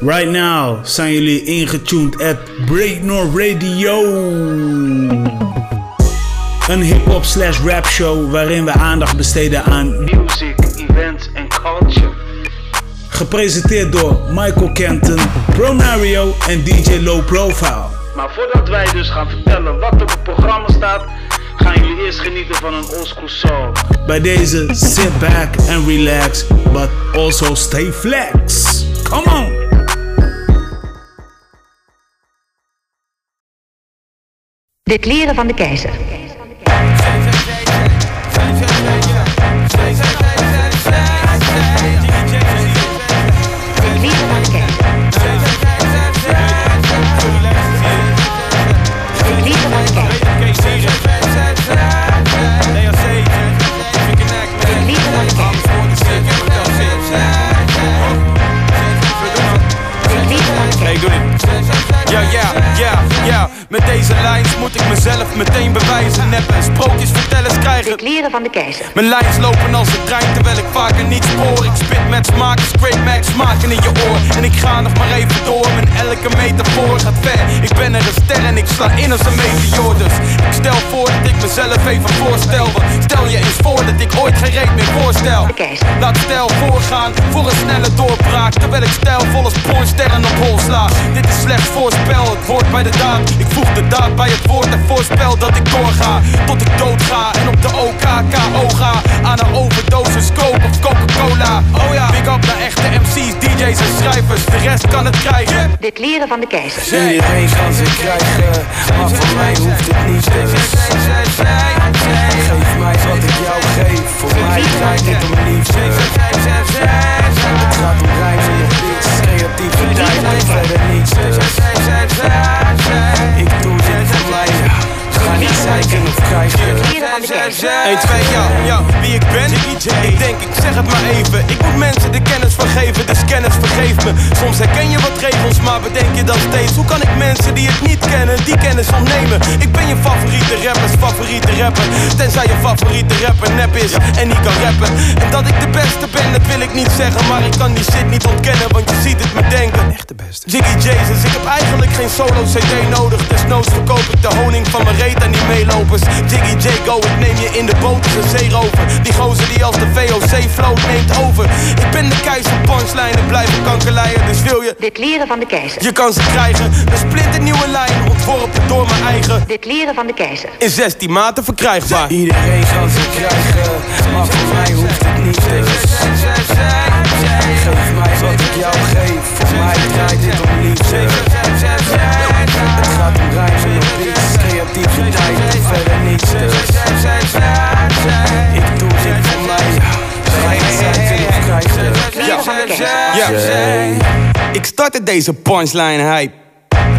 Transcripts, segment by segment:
Right now zijn jullie ingetuned at Breaknor Radio. Een hip-hop slash rap show waarin we aandacht besteden aan music, events en culture. Gepresenteerd door Michael Kenton, Pronario en DJ Low Profile. Maar voordat wij dus gaan vertellen wat er op het programma staat, gaan jullie eerst genieten van een oldschool song. Bij deze sit back and relax, but also stay flex. Come on! De kleren van de keizer. Lijns moet ik mezelf meteen bewijzen. Neppen, sprookjes vertellers De krijgen. kleren van de keizer. Mijn lijns lopen als een trein terwijl ik vaker niet spoor. Ik spit met smaak, straight max, smaken in je oor. En ik ga nog maar even door, mijn elke metafoor gaat ver. Ik ben er een ster en ik sla in als een meteor. Dus ik stel voor dat ik mezelf even voorstel. Want stel je eens voor dat ik ooit geen reet meer voorstel. De keizer. Laat stijl voorgaan voor een snelle doorbraak. Terwijl ik stijlvolle spoorsterren op hol sla. Dit is slechts voorspel, het woord bij de daad. Ik voeg de daad bij het woord en voorspel dat ik doorga. Tot ik dood ga en op de OKKO ga. Aan een overdosis coke of Coca-Cola. Oh ja, big up naar echte MC's, DJ's en schrijvers. De rest kan het krijgen. De kleren van de keizer. Iedereen kan ze krijgen, maar voor mij hoeft het niet dus. Geef mij wat ik jou geef, voor mij draait dit om liefde. Het gaat om rijmen creativiteit en verder niets dus. Ik zeiken of krijgen. De kleren van de keizer. 1, 2, ja, ja, wie ik ben? Ik denk, ik zeg het maar even. Ik moet mensen de kennis van geven, dus kennis vergeef me. Soms herken je wat regels, maar bedenk je dan steeds. Hoe kan ik mensen die het niet kennen, die kennis ontnemen? Ik ben je favoriete rappers, favoriete rapper. Tenzij je favoriete rapper nep is en niet kan rappen. En dat ik de beste ben, dat wil ik niet zeggen. Maar ik kan die shit niet ontkennen, want je ziet het me denken. Echt de beste. Jiggy Jesus, ik heb eigenlijk geen solo CD nodig. Desnoods verkoop ik de honing van mijn reet aan die meelopers. Jiggy J Go, ik neem je in de boot als een zeerover. Die gozer die als de VOC float neemt over. Ik ben de keizer punchline, blijf een kankerleier. Dus wil je, De kleren van de keizer. je kan ze krijgen. Een splinternieuwe lijn, ontworpen door mijn eigen. De kleren van de keizer. In 16 maten verkrijgbaar. Iedereen kan ze krijgen, maar voor mij hoeft het niet dus. Geef mij wat ik jou geef, voor mij draait dit om liefde. Het gaat om rijmen en verder dus. Ik doe dit voor mij. Ja. Ik startte deze punchline hype.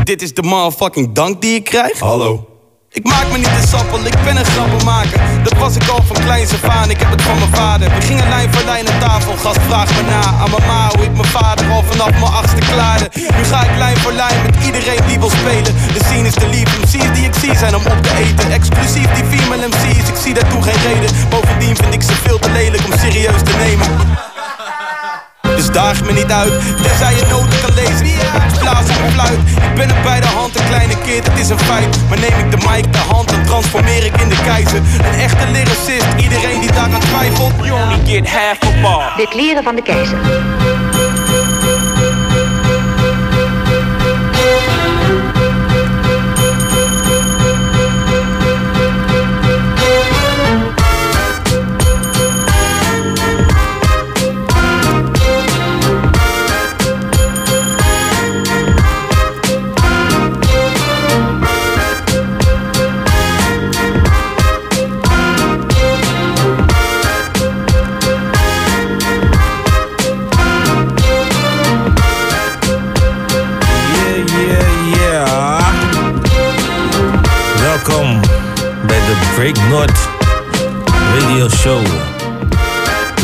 Dit is de motherfucking dank die ik krijg. Hallo. Ik maak me niet te sappel, ik ben een grappenmaker. Dat was ik al van kleins af aan, ik heb het van mijn vader. We gingen lijn voor lijn aan tafel, gast vraag me na. Aan mijn hoe ik mijn vader al vanaf mijn achtste klaarde. Nu ga ik lijn voor lijn met iedereen die wil spelen. De scene is te lief, MC's die ik zie zijn om op te eten. Exclusief die female MC's, ik zie daartoe geen reden. Bovendien vind ik ze veel te lelijk om serieus te nemen. Dus daag me niet uit, tenzij je noten kan lezen. Dus blaas op mijn fluit. Ik ben er bij de hand, een kleine kind, het is een feit. Maar neem ik de mic de hand, dan transformeer ik in de keizer. Een echte lyricist, iedereen die daaraan twijfelt. You only get half a bar. De kleren van de keizer.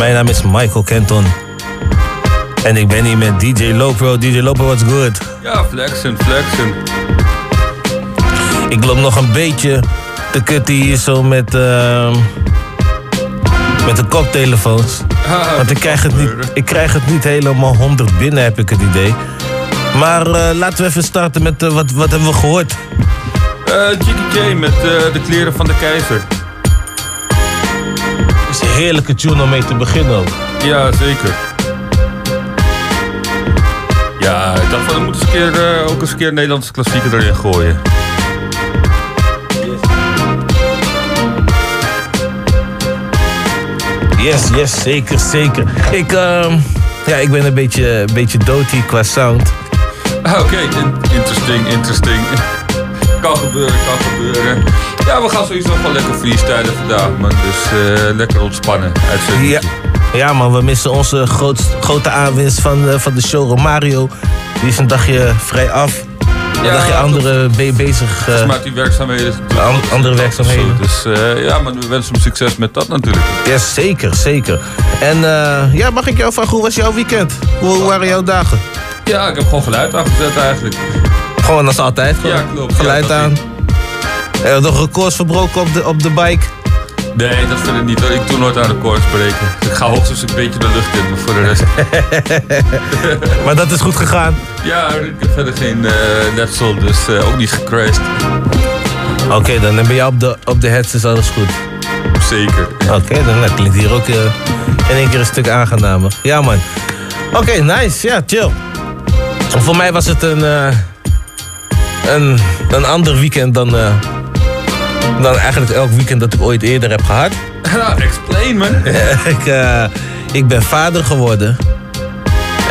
Mijn naam is Michael Kenton. En ik ben hier met DJ Lopro. DJ Lopro, what's good? Ja, flexen, flexen. Ik loop nog een beetje te kutten hier zo met, ehm, met de koptelefoons. Want ik krijg, het niet, ik krijg het niet helemaal 100 binnen, heb ik het idee. Maar eh, laten we even starten met eh, wat, wat hebben we gehoord. Eh Jiggy J met de kleren van de keizer. Het is een heerlijke tune om mee te beginnen ook. Ja, zeker. Ja, ik dacht van, we moeten eens een keer, eh, ook eens een keer een Nederlandse klassieker erin gooien. Yes, yes, zeker, zeker. Ik, ehm, ja, ik ben een beetje, een beetje dood hier qua sound. Ah, Oké, in- interesting, interesting. kan gebeuren, kan gebeuren. Ja, we gaan sowieso gewoon lekker freestylen vandaag, man. Dus eh, lekker ontspannen. Ja, Uitzending. ja man, we missen onze groot, grote aanwinst van, eh, van de show, Romario. Die is een dagje vrij af. Een Ja, dagje andere be- bezig. eh, Maar die werkzaamheden. An- andere werkzaamheden. Dus eh, ja, maar we wensen hem succes met dat natuurlijk. ja, zeker, zeker. En eh, ja, mag ik jou vragen, hoe was jouw weekend? Hoe, hoe waren jouw dagen? Ja, ik heb gewoon geluid aangezet eigenlijk. Gewoon als altijd, gewoon. Ja, klopt. Geluid Ja, aan. En nog records verbroken op de, op de bike. Nee, dat vind ik niet. hoor. Ik doe nooit aan de koorts breken. Ik ga hoogstens een beetje de lucht in, maar voor de rest. Maar dat is goed gegaan. Ja, ik heb verder geen eh letsel, dus eh, ook niet gecrashed. Oké, dan ben je op de, op de heads is alles goed. Zeker. Oké, dan dat klinkt hier ook eh, in één keer een stuk aangenamer. Ja, man. Oké, nice. Ja, chill. Voor mij was het een, eh, een, een ander weekend dan, eh, dan eigenlijk elk weekend dat ik ooit eerder heb gehad. Nou, explain man. ik, eh, ik ben vader geworden.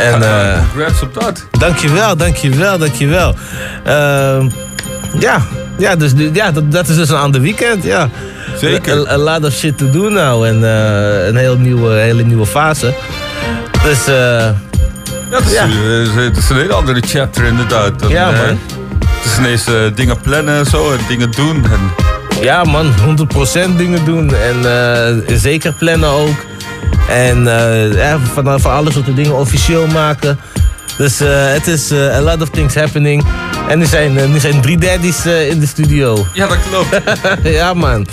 En eh, Congrats op dat. dankjewel, dankjewel, dankjewel. Ehm ja, ja, dus, ja dat, dat is dus een ander weekend, ja. Zeker. A, a lot of shit to do nou en eh, een heel nieuwe, hele nieuwe fase. Dus eh, Ja, het is, Ja. het is een hele andere chapter inderdaad. Dan, Ja, man. Het is ineens dingen plannen en zo en dingen doen. En, ja man, 100% dingen doen en eh, zeker plannen ook. En ja, van, van alles wat de dingen officieel maken. Dus eh, het is eh, a lot of things happening. En er zijn, er zijn drie daddies in de studio. ja, dat klopt. ja man.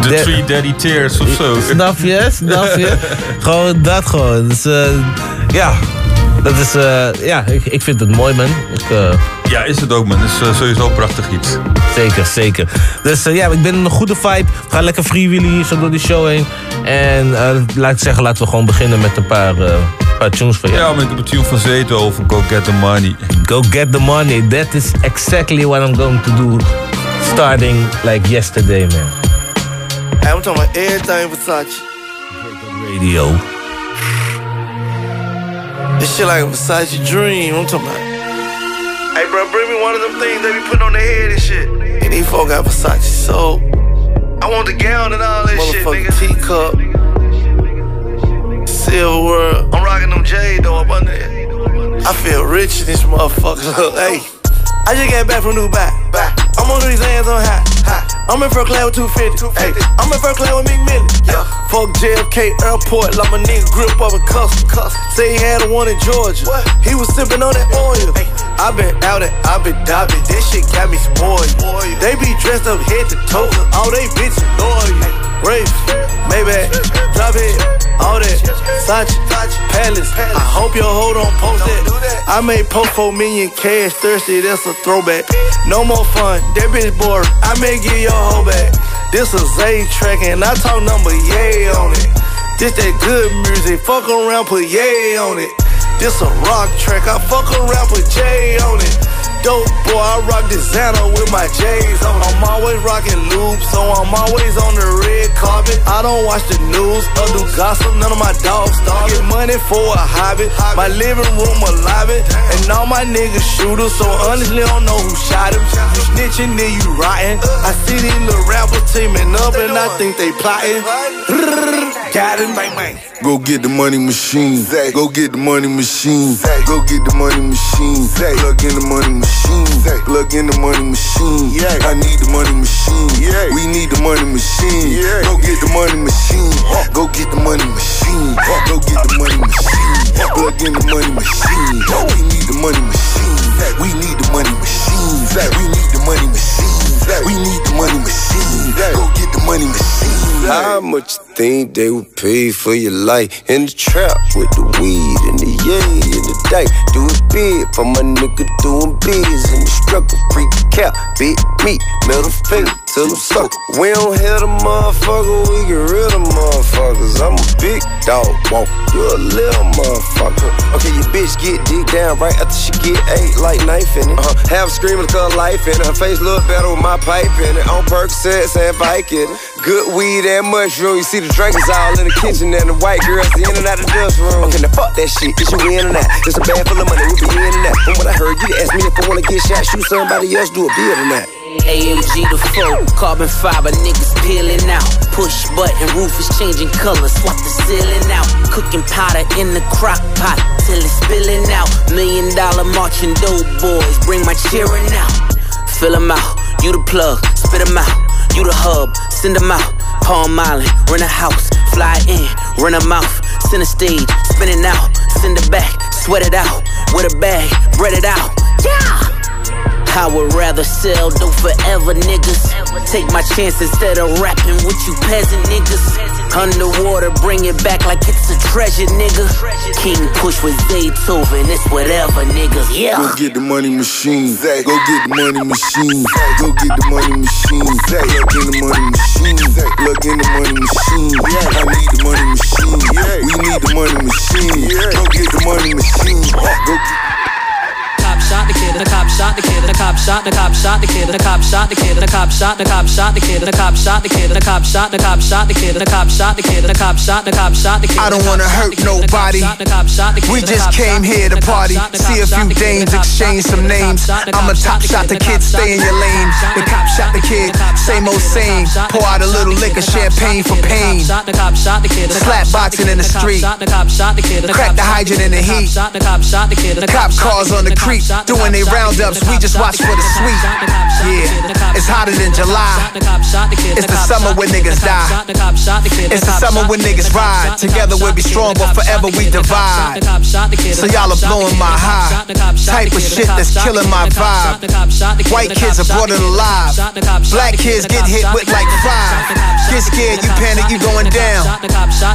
The De- Three Daddy Tears of zo. Snap je? Snap je? gewoon dat gewoon. Dus ja, dat is, ja, ik, ik vind het mooi man. Ik, Ja, is het ook man. Het is eh, sowieso prachtig iets. zeker, zeker. Dus eh, ja, ik ben in een goede vibe. We gaan lekker freewheelen hier zo door die show heen. En eh, laat ik zeggen, laten we gewoon beginnen met een paar, eh, paar tunes voor jou. Ja, maar ik heb het tune van Zeto over Go Get The Money. Go get the money. That is exactly what I'm going to do. Starting like yesterday, man. Hey, I'm talking about everything Versace. Radio. This shit like a Versace dream. I'm talking about. Hey, bro, bring me one of them things they be putting on their head and shit. And these folk got Versace so. I want the gown and all that shit, nigga. teacup. Silver. I'm rocking them Jade though up under there. I feel rich in this motherfucker. hey, I just got back from Dubai. Back. I'm on these hands on high. high. I'm in first class with 250. Hey, I'm in first class with Mick Millie. Yeah. Fuck JFK Airport, like my nigga grip up and cuss. custom. Say he had a one in Georgia. What? He was sipping on that oil. Hey. I been out and I been diving. This shit got me spoiled. They be dressed up head to toe. All they bitches loyal. Rafe, Maybach, drop it, all that. Sachi, Palace. I hope your hoe don't post that. I made post 4 million cash thirsty, that's a throwback. No more fun, that bitch bored. I may get your hoe back. This a Zay track and I talk number yay on it. This that good music, fuck around, put yay on it. This a rock track, I fuck around, with Jay on it. Dope boy, I rock designer with my J's on. I'm always rocking loops, so I'm always on the red carpet. I don't watch the news or do gossip, none of my dogs starve. Get money for a hobby, my living room alive it. And all my niggas shooters, so honestly I don't know who shot him. You snitching, then you rotten. I see these little rappers teaming up and I think they plotting. Got him, bang bang. Go get the money machine. Go get the money machine. Go get the money machine. Plug in the money machine. Plug in the money machine. I need the money machine. We need the money machine. Go get the money machine. Go get the money machine. Go get the money machine. Plug in the money machine. We need the money machine. We need the money machine. We need the money machine. We need the money machine. Go get the money machine. How much you think they would pay for your life in the trap with the weed and the yay and the dice? Do it big for my nigga doing biz in the struggle. Freak cap, big meat, middle finger to them suckers. We don't hit a motherfucker, we get rid of motherfuckers. I'm a big dog, walk. You a little motherfucker. Okay, your bitch get dick down right after she get eight like knife in it. Uh-huh. Have screaming cause life in it. Her face look better with my pipe in it. On Percocets and Vicodin. Good weed and mushroom. You see the drinkers all in the kitchen and the white girls the in and out the dust room. Okay, now fuck that shit. Is you in and out? It's a bag full of money. We be in and out. From what I heard, you asked me if I wanna get shot, shoot somebody else, do a bid or not. AMG the four, carbon fiber niggas peeling out. Push button, roof is changing colors, swap the ceiling out. Cooking powder in the crock pot till it's spilling out. Million dollar marching dope boys, bring my cheering out. Fill 'em out, you the plug, spit 'em out. You the hub, send 'em out. Palm Island, rent a house, fly in, rent a mouth, send a stage, spin it out, send it back, sweat it out, with a bag, bread it out. Yeah! I would rather sell dope forever, niggas. Take my chance instead of rapping with you peasant niggas. Underwater, bring it back like it's a treasure, nigga. King push with Zaytoven, it's whatever, niggas. Yeah. Go get the money machine. Go get the money machine. Go get the money machine. Plug in the money machine. Look in the money machine. I need the money machine. We need the money machine. Go get the money machine. Go get shot the kid, the cop shot the kid, the cop shot, the cop shot the kid, the cop shot the kid, the cop shot, the cop shot the kid, the cop shot the kid, the cop shot, the cop shot the kid, the cop shot the kid, the cop shot, the cop shot the kid. I don't wanna hurt nobody. We just came here to party, see a few dames, exchange some names. I'm a top shot the kid, stay in your lane. The cop shot the kid, same old same. Pour out a little liquor, champagne for pain. Slap boxing in the street, crack the hydrant in the heat. Cop cars on the creek, doing they roundups. We just watch for the sweet. Yeah, it's hotter than July. It's the summer when niggas die. It's the summer when niggas ride. Together we'll be strong, but forever we divide. So y'all are blowing my high. Type of shit that's killing my vibe. White kids are brought alive. Black kids get hit with like five. Get scared, you panic, you going down.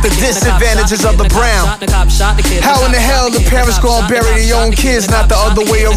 The disadvantages of the brown. How in the hell the parents gonna bury their own kids, not the other way around?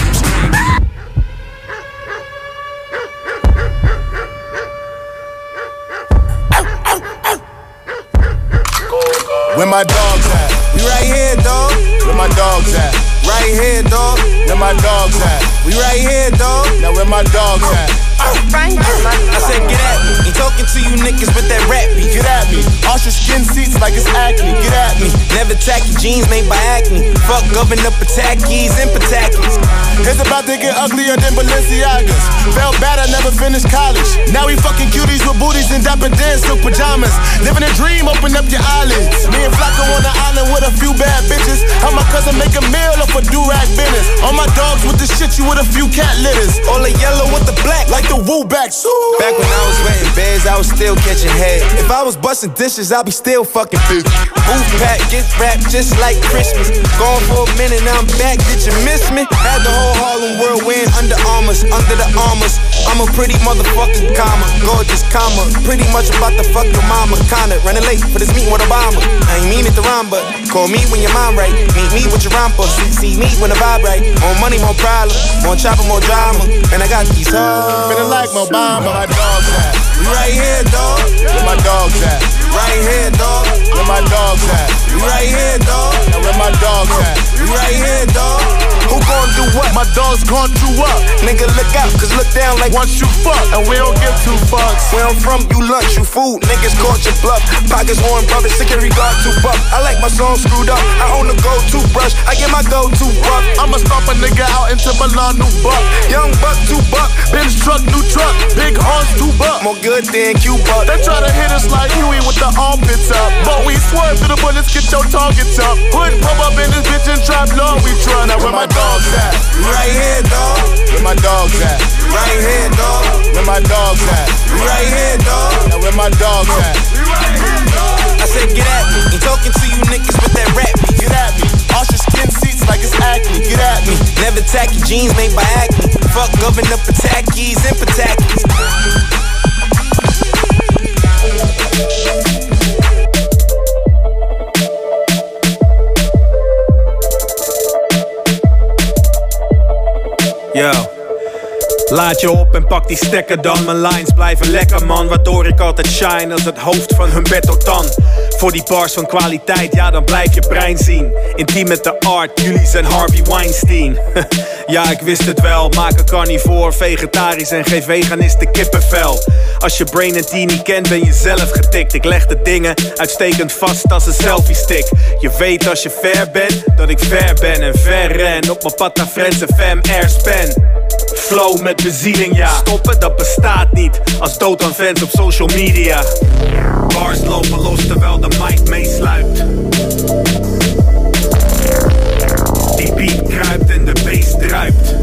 Where my dogs at? We right here, dog. Where my dogs at? Right here, dog. Where my dogs at? We right here, dog. Now where my dogs at? I said, get at me. Ain't talking to you niggas with that rap beat. Get at me. Your skin seats like it's acne. Get. Never tacky jeans made by acne. Fuck governor Patakis and Patakis. It's about to get uglier than Balenciagas. Felt bad I never finished college. Now we fucking cuties with booties and dapper dance silk pajamas. Living a dream, open up your eyelids. Me and Flacco on the island with a few bad bitches. How my cousin make a meal off a do-rag business. All my dogs with the shit you with a few cat litters. All the yellow with the black. Like the woo backs. Back when I was renting beds, I was still catching head. If I was busting dishes, I'd be still fucking busy. Booth pack, get wrapped just like Christmas. Gone for a minute, now I'm back. Did you miss me? Had the whole Harlem whirlwind under armors, under the armors. I'm a pretty motherfucking comma, gorgeous comma. Pretty much about to fuck your mama, kinda running late for this meeting with Obama. I ain't mean it to rhyme, but call me when your mind right. Meet me with your romper, see, see me when the vibe right. More money, more problem, more chopper, more drama. And I got these hoes. Feeling like Obama, my dogs at? We right here, dog. Where my dogs at? Right here, dog. Where my dogs at? We right here, dog. Now where my dogs at? We right here, dog. Who gon' do what? My dogs gon' do what? Nigga, look out, Cause look down like once you fuck, and we don't give two fucks. Where I'm from, you lunch, you food. Niggas caught your bluff. Pockets horn, brothers, security guard, two buck. I like my song screwed up. I own a gold toothbrush. I get my go to buck. I'ma stomp a nigga out into Milan, new buck. Young buck, two buck. Benz truck, new truck. Big horns, two buck. More good than Cuba. They try to hit us like Huey with the armpits up. But we swerve through the bullets, get your targets up. Hood pop up in this bitch and trap law. We try now where my dogs at? Right here, dog. Where my dogs at? Right here, dog. Where my dogs at? Right here, dog. Now where my dogs at? I said, get at me. Ain't talking to you niggas with that rap. Get at me. All your skin seats like it's acne. Get at me. Never tacky jeans made by acne. Fuck governor Patakis and Patakis. Laat je op en pak die stekker dan. Mijn lines blijven lekker man. Waardoor ik altijd shine als het hoofd van Humberto Tan. Voor die bars van kwaliteit, ja dan blijf je brein zien. Intiem met de art, jullie zijn Harvey Weinstein. ja, ik wist het wel. Maak een carnivore, vegetarisch en geef veganisten kippenvel. Als je brain en tea niet kent, ben je zelf getikt. Ik leg de dingen uitstekend vast als een selfie stick. Je weet als je ver bent, dat ik ver ben en ver ren. Op mijn pad naar Friends FM Airspan. Flow met bezieling, ja. Stoppen, dat bestaat niet. Als dood aan fans op social media. Bars lopen los terwijl de mic meesluipt. Die beat kruipt en de bass druipt.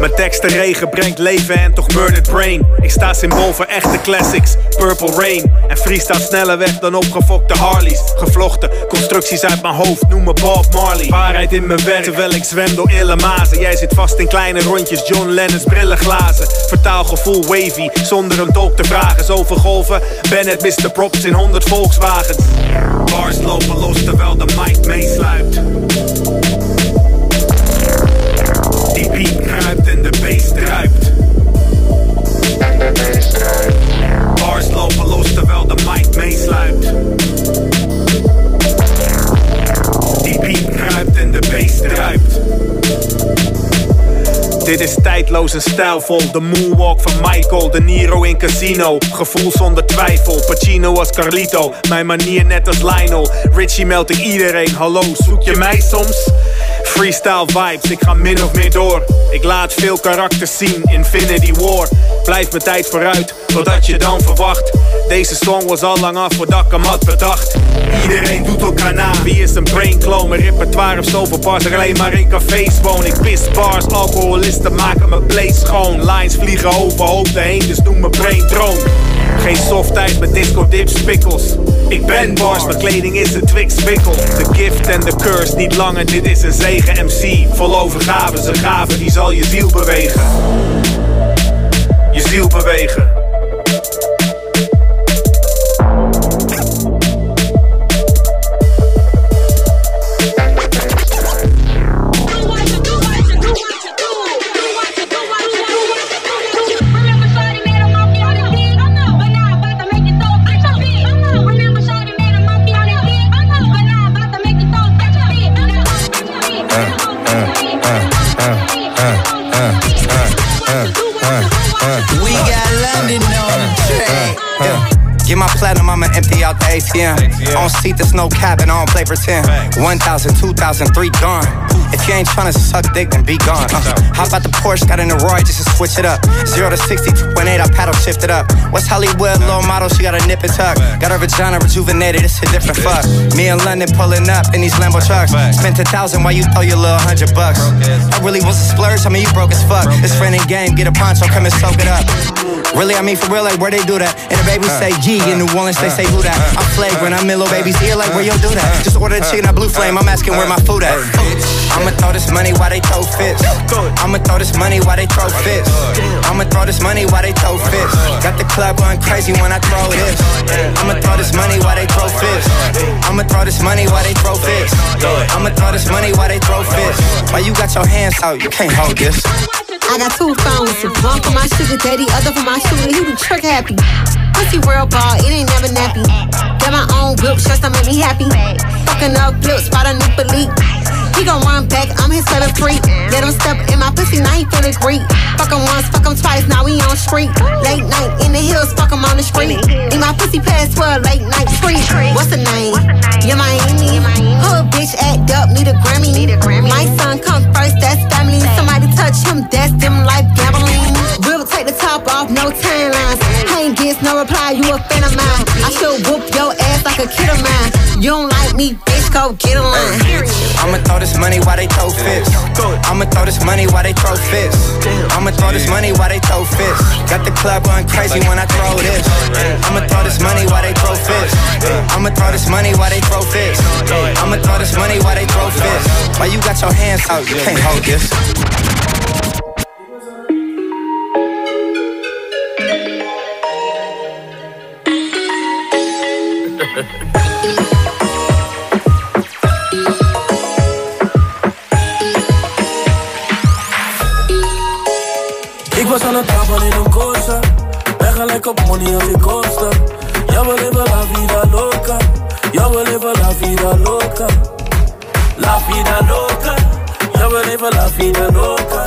Mijn teksten regen brengt leven en toch murdered brain. Ik sta symbool voor echte classics, Purple Rain. En freestyle sneller weg dan opgefokte Harleys. Gevlochten constructies uit mijn hoofd, noem me Bob Marley. Waarheid in mijn werk, terwijl ik zwem door ille mazen. Jij zit vast in kleine rondjes, John Lennon's brillenglazen. Vertaalgevoel wavy, zonder een dolk te vragen. Zoveel golven, ben het Mr. Props in 100 Volkswagens. Bars lopen los terwijl Dit is tijdloos en stijlvol. De moonwalk van Michael, de Niro in Casino. Gevoel zonder twijfel. Pacino als Carlito. Mijn manier net als Lionel. Richie meld ik iedereen. Hallo, zoek je mij soms? Freestyle vibes, ik ga min of meer door. Ik laat veel karakters zien, Infinity War. Blijf mijn tijd vooruit, had je dan verwacht? Deze song was al lang af voordat ik hem had bedacht. Iedereen doet elkaar na, wie is een brain clone? Mijn repertoire of zoveel alleen maar in cafés woon. Ik pis bars, alcoholisten maken mijn place schoon. Lines vliegen over hoofden heen, dus noem mijn brain drone. Geen softheid met disco dips pickles. Ik ben bars, mijn kleding is een Twix wikkel. De gift en de curse, niet langer, dit is een zegen MC. Vol overgave, zijn gave, die zal je ziel bewegen. Je ziel bewegen. Platinum, I'ma empty out the ATM. On seat, there's no cap, and I don't play pretend. 1,000, 2,000, three gone. If you ain't tryna suck dick, then be gone. Uh, how about the Porsche? Got in the Roy just to switch it up. 0 to 60, 2.8, I paddle shift it up. West Hollywood, low model, she got a nip and tuck. Got her vagina rejuvenated, it's a different fuck. Me and London pulling up in these Lambo trucks. Spent a thousand while you throw your little hundred bucks. I really was a splurge, I mean, you broke as fuck. It's friend and game, get a poncho, come and soak it up. Really, I mean, for real, like, where they do that? And the baby say, G, in New Orleans, they say, who that? I'm flagrant, I'm in little baby's ear, like, where you do that? Just order the chicken at Blue Flame, I'm asking where my food at. I'ma throw this money while they throw fits. I'ma throw this money while they throw fits. I'ma throw this money while they throw fits. Got the club going crazy when I throw this. I'ma throw this money while they throw fits. I'ma throw this money while they throw fits. I'ma throw this money while they throw fits. Why you got your hands out? You can't hold this. I got two phones, one for my sugar daddy, other for my shooter. He the trick happy. Pussy real ball, it ain't never nappy. Got my own whip, just to make me happy. Fucking up flips, spot a new leak. He gon' run back, I'm his favorite freak. Let him step in my pussy, now he feeling great. Fuck him once, fuck him twice, now we on street. Late night in the hills, fuck him on the street. In my pussy past 12, late night street. What's the name? Yeah, Miami. Hood bitch act up, need a Grammy. Need a Grammy. My son come first, that's family. Somebody touch him, that's them life gambling. We'll take the top off, no timelines. I ain't gets no reply, you a fan of mine. I still whoop your ass like a kid of mine. You don't like me, bitch, go get a line. I'ma throw this money while they throw fists. I'ma throw this money while they throw fists. I'ma throw this money while they throw fists. Got the club going crazy when I throw this. I'ma throw this money while they throw fists. I'ma throw this money while they throw fists. I'ma throw this money while they throw fists. Why you got your hands out? You can't hold this. Money ik kosta Ja, we leven la vida loca. Ja, we leven la vida loca. La vida loca. Ja, we leven la vida loca.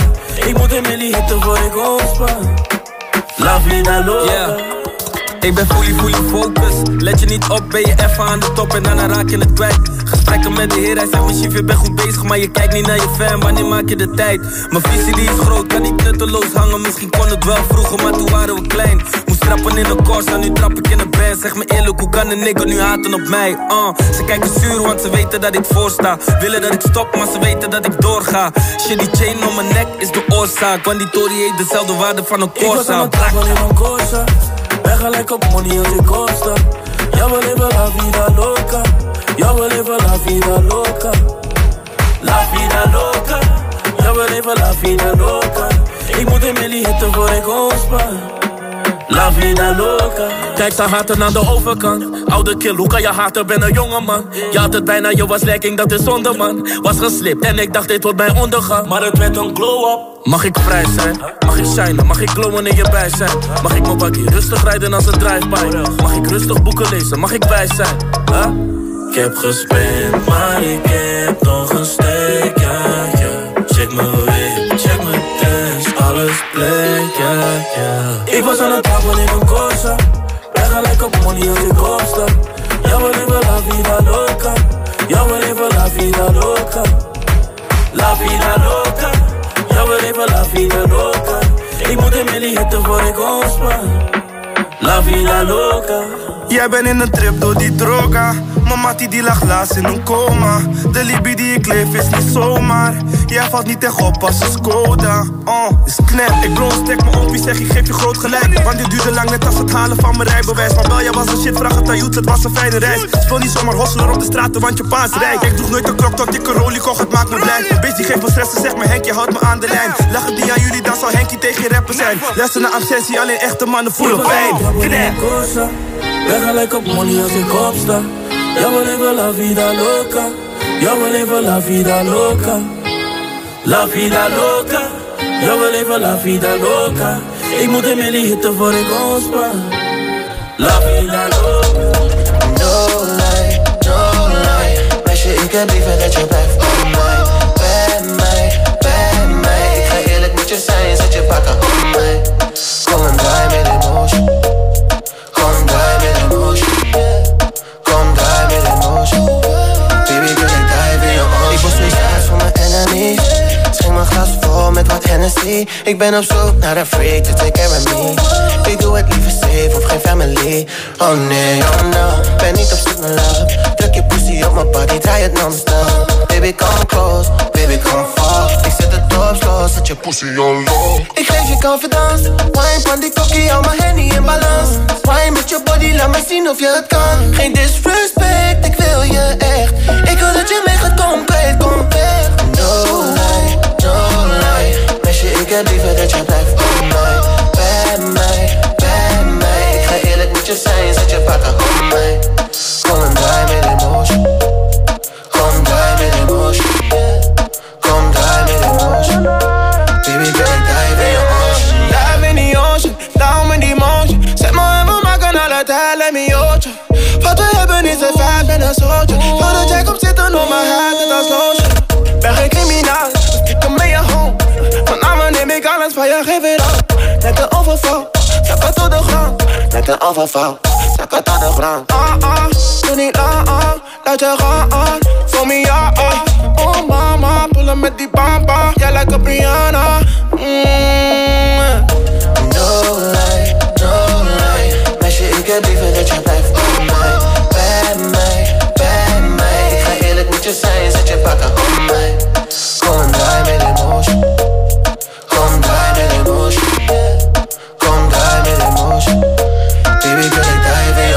Ik moet een milli hitten voor ik ontspan La vida loca. Ik ben fully, fully focus. Let je niet op, ben je even aan de top en daarna raak je het kwijt. Gesprekken met de heer, hij zegt mijn chief, je bent goed bezig, maar je kijkt niet naar je fan, wanneer maak je de tijd? Mijn visie die is groot, kan niet nutteloos hangen, misschien kon het wel vroeger, maar toen waren we klein. Trappen in de Corsa, nu trap ik in een band. Zeg me eerlijk, hoe kan een nigger nu haten op mij? Uh, ze kijken zuur, want ze weten dat ik voorsta. Willen dat ik stop, maar ze weten dat ik doorga. Shit, die chain om mijn nek is de oorzaak, want die Tory heeft dezelfde waarde van een Ik was aan Corsa. het trappen in een Corsa Ben gelijk op money als ik kosta Ja, we leven la vida loca Ja, we leven la vida loca La vida loca Ja, we leven la vida loca Ik moet een milli hitten voor ik ontspan La vida loca Kijk, ze haten aan de overkant. Oude kill, hoe kan je haten? Ben een jonge man. Je had het bijna, je was lekking, dat is zonde man. Was geslipt en ik dacht dit wordt mijn ondergang. Maar het werd een glow-up. Mag ik vrij zijn? Mag ik shinen? Mag ik glowen in je bij zijn? Mag ik mijn bakkie rustig rijden als een drive-by? Mag ik rustig boeken lezen? Mag ik wijs zijn? Huh? Ik heb gespend, maar ik heb nog een steek, ja, ja. Check mijn alles bleek, ja, ja. Ik was aan het trappen in een Corsa, ben gelijk op money als ik opsta. Ja, we leven la vida loca, ja, we leven la vida loca. La vida loca, ja, we leven la vida loca. Ik moet een milli hitten voor ik ontspan. La vida loca. Jij bent in een trip door die droga. Mattie die lag laatst in een coma. De Libi die ik leef is niet zomaar. Jij valt niet echt op als een Skoda. Oh, is knap. Ik blow stek me op, wie zeg ik geef je groot gelijk. Want dit duurde lang net als het halen van mijn rijbewijs. Maar wel, jij was een shit, vraag het aan het was een fijne reis. Speel niet zomaar hosselen op de straten, want je paas rijk. Ik droeg nooit een klok tot ik een rolie kocht, het maakt me blij. Beest die geeft me stress, ze zegt me Henk, je houdt me aan de lijn. Lachen die aan jullie, dan zal Henkie tegen rapper zijn. Luister naar absentie, alleen echte mannen voelen pijn. Knap. Cosa, ben gelijk op money als ik opsta. We leven la vida loca. We leven la vida loca. La vida loca. We leven la vida loca. Ik moet een milli hitten voor ik ontspan. La vida loca. No lie, no lie Meisje, ik heb liever dat je blijft bij mij Bij mij, bij mij Ik ga eerlijk met je zijn, zet je pakken op mij Kom en draai Ik ben op zoek naar een freak to take care of me. Ik doe het liever safe, of geen family. Oh nee, oh no. Ben niet op zoek naar love. Druk je pussy op mijn body, draai het non-stop. Baby, come close, baby, come far. Ik zet het op slow, zet je pussy on low. Ik geef je confidence. Wine van die tokkie, hou mijn henny in balans. Wine met je body, laat me zien of je het kan. Geen disrespect, ik wil je echt. Ik wil dat je mee gaat compleet, compleet. No lie, no. lie Meisje, ik heb liever dat je blijft bij mij Bij mij, bij mij Ik ga eerlijk met je zijn, zet je pakken op mij Kom en draai met emotion overval. Zak het tot de grond, met een overval. Zak het tot de grond. Ah ah, doe niet lang aan, laat je gaan. Voor me ja ah. Oh mama, pullen met die bamba. Jij lijkt op Rihanna. Mm. No lie, no lie. Meisje, ik heb liever dat je blijft bij mij. Bij mij, bij mij. Ik ga eerlijk met je zijn, zet je pakken op mij. Kom draai met emotion. Kom draai Baby girl, ik dive. in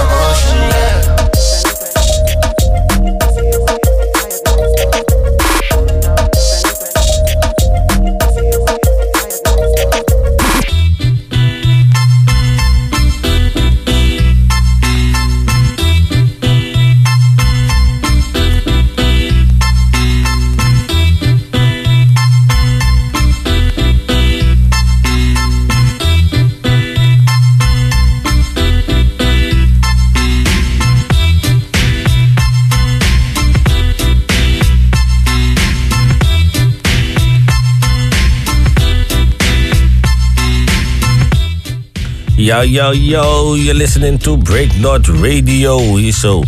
Yo, yo, yo, you're listening to Breaknot Radio. Hier zo.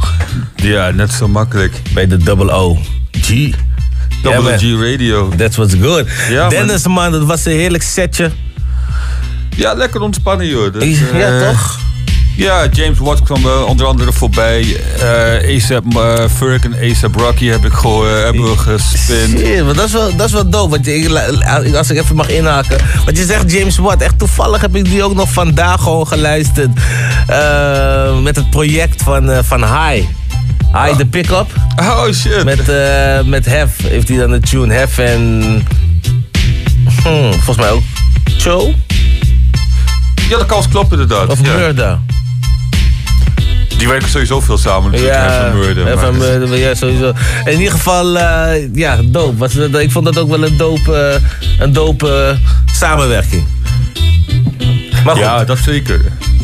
Ja, net zo makkelijk. Bij de Double O. G. Double G Radio. That's what's good. Ja. Dennis, man, dat was een heerlijk setje. Ja, lekker ontspannen, joh. Dat, Ja, eh, toch? Ja, James Watt kwam er onder andere voorbij. Eh ASAP uh, Ferg en ASAP Rocky heb ik gewoon eh, hebben we gespind. Shit, maar dat is wel, dat is wel dope. Want je, als ik even mag inhaken. Want je zegt James Watt. Echt toevallig heb ik die ook nog vandaag gewoon geluisterd. eh, met het project van, eh, van High. High the Pickup. Oh shit. Met, eh, met Hef heeft hij dan de tune. Hef en... Hmm, volgens mij ook Cho Ja, dat kan kloppen inderdaad. of ja. Murda. Die werken sowieso veel samen natuurlijk. Ja, Murder, ja, sowieso. In ieder geval, eh, ja. Was, dat- ik vond dat ook wel een dope, eh, een dope eh, samenwerking. Maar goed. Ja, dat zeker.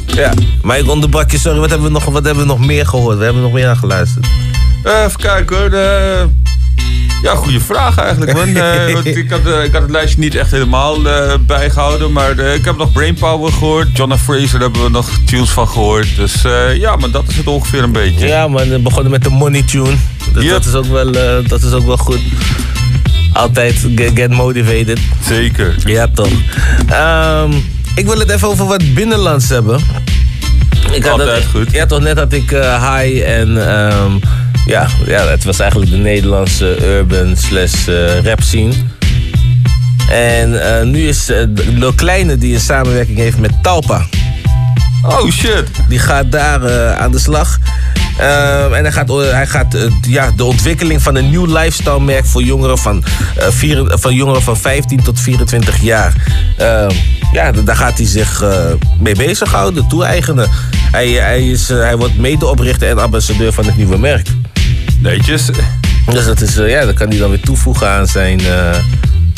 Ja, maar ik onderbrak je, sorry, wat hebben, we nog, wat hebben we nog meer gehoord? We hebben nog meer aan geluisterd. Eh, even kijken hoor. Ja, goede vraag eigenlijk man. Eh, want ik, had, eh, ik had het lijstje niet echt helemaal eh, bijgehouden. Maar ik heb nog Brainpower gehoord. Jonna Fraser daar hebben we nog tunes van gehoord. Dus ja, maar dat is het ongeveer een beetje. Ja, man, we begonnen met de Money Tune. Dus dat, is ook wel, dat is ook wel goed. Altijd get, get motivated. Zeker. Ja, toch. Ehm, ik wil het even over wat binnenlands hebben. Ik had Altijd goed. Ja, toch net had ik High en... ehm, ja, ja, het was eigenlijk de Nederlandse urban slash eh, rap scene. En eh, nu is uh, Lil Kleine die een samenwerking heeft met Talpa. Oh shit. Die gaat daar eh, aan de slag. Ehm, en hij gaat, hij gaat eh, ja, de ontwikkeling van een nieuw lifestyle merk voor jongeren van, eh, vier, van jongeren van 15 tot 24 jaar. Ehm, ja, daar gaat hij zich eh, mee bezighouden, toe-eigenen. Hij, hij, is, eh, hij wordt medeoprichter en ambassadeur van het nieuwe merk. Netjes. Dus dat, is, eh, ja, dat kan hij dan weer toevoegen aan zijn... eh,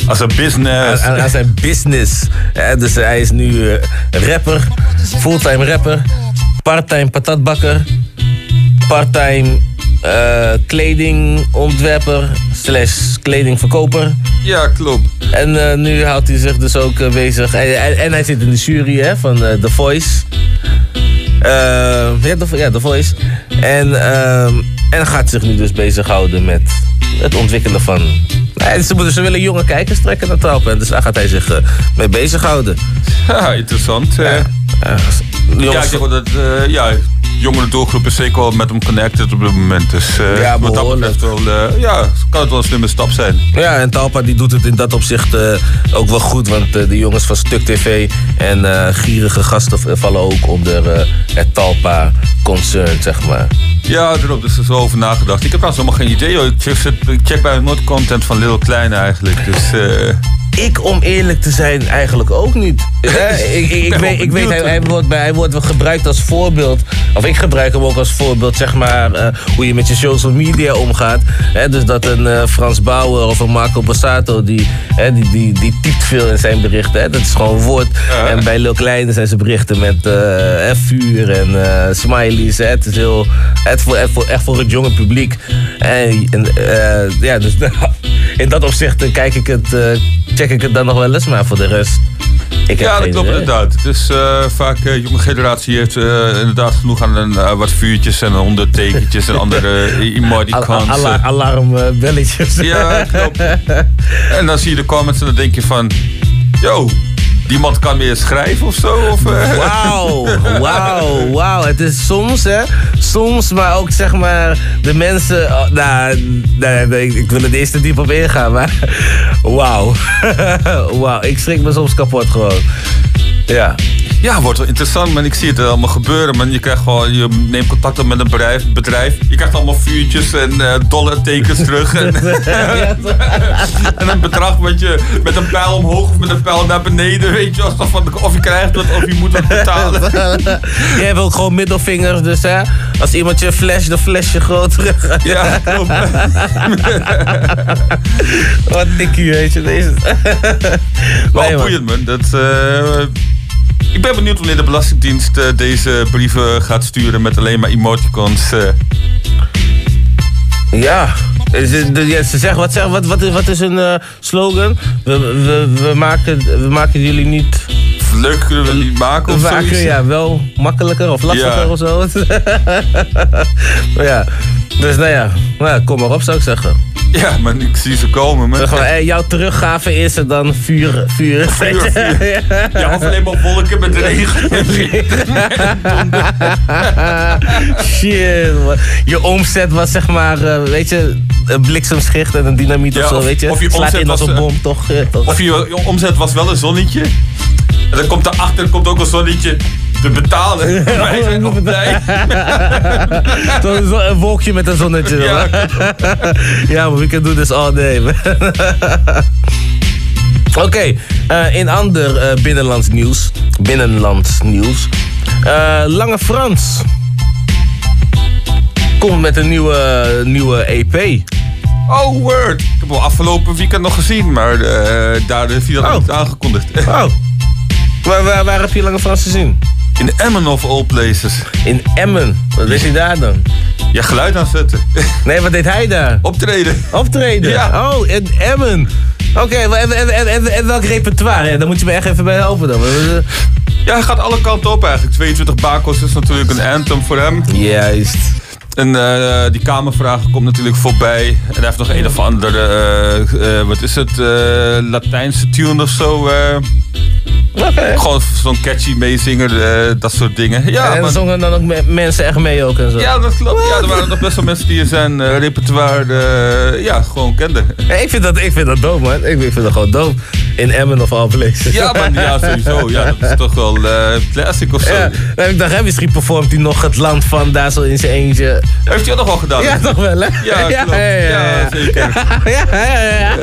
Als een business. aan, aan zijn business. Ja, dus hij is nu eh, rapper, fulltime rapper, parttime patatbakker, parttime eh, kledingontwerper slash kledingverkoper. Ja, klopt. En nu houdt hij zich dus ook bezig. En, en, en hij zit in de jury hè, van The Voice. Eh, ja, The, ja. En, ehm, en gaat zich nu dus bezighouden met het ontwikkelen van... Nee, ze, moeten- ze willen jonge kijkers trekken naar Talpa. En dus daar gaat hij zich eh, mee bezighouden. Ja, interessant. eh. Ja, jongens- ik denk dat eh, ja, jongere doelgroep is zeker wel met hem connected op dit moment. Dus eh, Ja, wat dat betreft wel, eh, ja, kan het wel een slimme stap zijn. Ja, en Talpa die doet het in dat opzicht ook wel goed. Want de jongens van Stuk TV en gierige gasten vallen ook onder het Talpa-concern, zeg maar. Ja, erop, dus er is wel over nagedacht. Ik heb trouwens helemaal geen idee. hoor. Ik check, ik check bijna nooit content van Lil Kleine eigenlijk. Dus Ik, om eerlijk te zijn, eigenlijk ook niet. Hè? ik, ik, ik weet, ik weet hij, wordt, hij wordt wel gebruikt als voorbeeld. Of ik gebruik hem ook als voorbeeld, zeg maar, eh, hoe je met je social media omgaat. Hè? Dus dat een eh, Frans Bauer of een Marco Bassato, die, hè, die, die, die typt veel in zijn berichten. Hè? Dat is gewoon woord. En bij Lil Kleine zijn zijn berichten met hè, vuur en smileys. Hè? Het is heel, het voor, echt, voor, echt voor het jonge publiek. En, en, ja, dus in dat opzicht kijk ik het, check check ik het dan nog wel eens, maar voor de rest. Ik ja, dat klopt inderdaad. Het is eh, vaak, de jonge generatie heeft eh, inderdaad genoeg aan een, eh, wat vuurtjes en ondertekentjes en andere eh, emoticons. Al- al- ala- Alarmbelletjes. Ja, klopt. En dan zie je de comments en dan denk je van... Yo, die man kan meer schrijven of zo? Eh? Wauw, wauw, wauw. Het is soms, hè. Soms, maar ook zeg maar de mensen... oh, nou, nee, ik, wil er eerst te diep op ingaan, maar... Wauw. Wauw, ik schrik me soms kapot gewoon. Ja. Ja, wordt wel interessant, man. Ik zie het allemaal gebeuren, man. Je krijgt gewoon, je neemt contact op met een bedrijf. bedrijf. Je krijgt allemaal vuurtjes en eh dollartekens terug. En, en een bedrag met, je, met een pijl omhoog of met een pijl naar beneden. Weet je, alsof van, of je krijgt wat of je moet wat betalen. Jij ook gewoon middelvingers, dus hè. Als iemand je flash, de flesje groter. Ja, klopt. Wat dikkie, weet je. Deze. Wel boeiend, man. Dat, eh, ik ben benieuwd wanneer de Belastingdienst eh, deze brieven gaat sturen met alleen maar emoticons. eh. Ja. Ze, zeggen, wat, zeggen, wat, wat, is, wat is hun eh, slogan? We, we, we, maken, we maken jullie niet... Leuk kunnen we niet maken of zoiets. ja, wel makkelijker of lastiger Ja. of zo. Maar ja. Dus nou ja, nou, ja, kom maar op zou ik zeggen. Ja, maar ik zie ze komen. Maar, hey, jouw teruggave is er dan vuur. Vuur, Vuur, vuur. Ja, of alleen maar wolken met regen. Shit, man. Je omzet was zeg maar, eh, weet je, een bliksemschicht en een dynamiet Ja, of zo, of- weet je. of je Slaat omzet in als was, een eh, bom, toch? eh, toch? Of je, je omzet was wel een zonnetje. En dan komt daarachter komt ook een zonnetje te betalen. Wij zijn nog blij. Een wolkje met een zonnetje. Ja. ja, maar we can do this all day. Oké, eh, in ander eh, binnenlands nieuws. Binnenlands nieuws. Eh, Lange Frans. Komt met een nieuwe, nieuwe EP. Oh, word. Ik heb wel afgelopen weekend nog gezien, maar daar hij dat Oh. niet aangekondigd. Oh. Waar, waar, waar heb je Lange Frans gezien? In Emmen of all places. In Emmen? Wat deed hij daar dan? Ja, geluid aanzetten. Nee, wat deed hij daar? Optreden. Optreden? Ja. Oh, in Emmen. Oké, en, en, en, en, en welk repertoire? Ja, daar moet je me echt even bij helpen dan. Ja, hij gaat alle kanten op eigenlijk. 22 bakos is natuurlijk een anthem voor hem. Juist. En eh, die kamervraag komt natuurlijk voorbij. En hij heeft nog een of andere, eh, eh, wat is het, Latijnse tune of zo. Gewoon zo'n catchy meezinger, dat soort dingen. Ja, en maar- zongen dan ook me- mensen echt mee ook en zo. ja, dat klopt. Ja, er waren nog best wel mensen die zijn repertoire ja, gewoon kenden. Hey, ik, vind dat, ik vind dat dope, man. Ik vind dat gewoon dope. In Emmen of all places. Ja, maar ja, sowieso. Ja, dat is toch wel classic of zo. Ja, nou, ik dacht, hè, misschien performt hij nog het land van daar zo in zijn eentje. Heeft hij dat nog wel gedaan? Ja, toch wel, hè? Ja, klopt. Ja, zeker. Ja, ja, ja,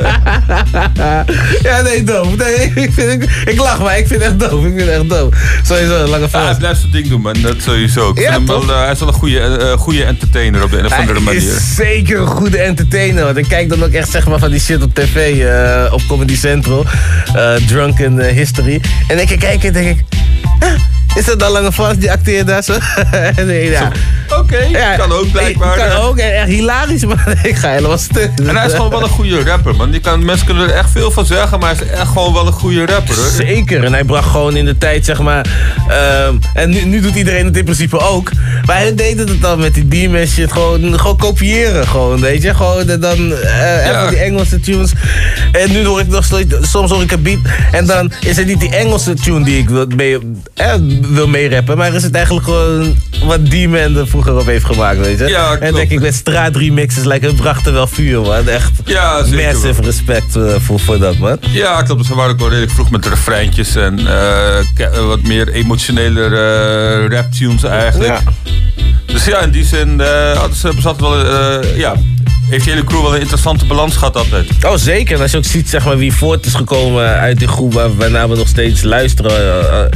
ja. Ja, nee, dope. Nee, ik, vind, ik, ik lach, maar ik vind het echt dope. Ik vind het echt dope. Sowieso, lange Ja, vraag. hij blijft zijn ding doen, man. Dat sowieso. Ik Ja, vind hem wel, eh, hij is wel een goede, eh, goede entertainer op de een of andere Hij manier. is zeker een goede entertainer. Want ik kijk dan ook echt zeg maar, van die shit op tv eh, op Comedy Central. eh Drunken eh, History. En ik kijk en denk ik... "Huh, Is dat dan Lange Frans die acteert daar zo? Ik, ja. Oké, kan ook blijkbaar. Kan ook, en echt hilarisch, maar ik ga helemaal stuk. En hij is gewoon wel een goede rapper, man. Die kan, mensen kunnen er echt veel van zeggen, maar hij is echt gewoon wel een goede rapper, hoor. Zeker, en hij bracht gewoon in de tijd, zeg maar... ehm, en nu, nu doet iedereen het in principe ook. Maar hij deed het dan met die demon shit. Gewoon, gewoon kopiëren, gewoon, weet je. Gewoon eh, dan eh even die Engelse tunes. En nu hoor ik nog steeds... Soms hoor ik een beat. En dan is het niet die Engelse tune die ik wil, eh, wil meerappen. Maar is het eigenlijk gewoon wat Demon er vroeger op heeft gemaakt, weet je. Ja, en klopt. denk ik, met straatremixes, like, het bracht er wel vuur, man. Echt Ja, zeker massive respect eh, voor, voor dat, man. Ja, klopt. Dus ze waren ook wel redelijk vroeg met refreintjes en eh, eh, wat meer emotionele eh, raptunes eigenlijk. Dus ja, in die zin uh, hadden ze zat wel, ja, heeft die hele crew wel een interessante balans gehad altijd. Oh, zeker. En als je ook ziet zeg maar, wie voort is gekomen uit die groep waar, waarna we nog steeds luisteren.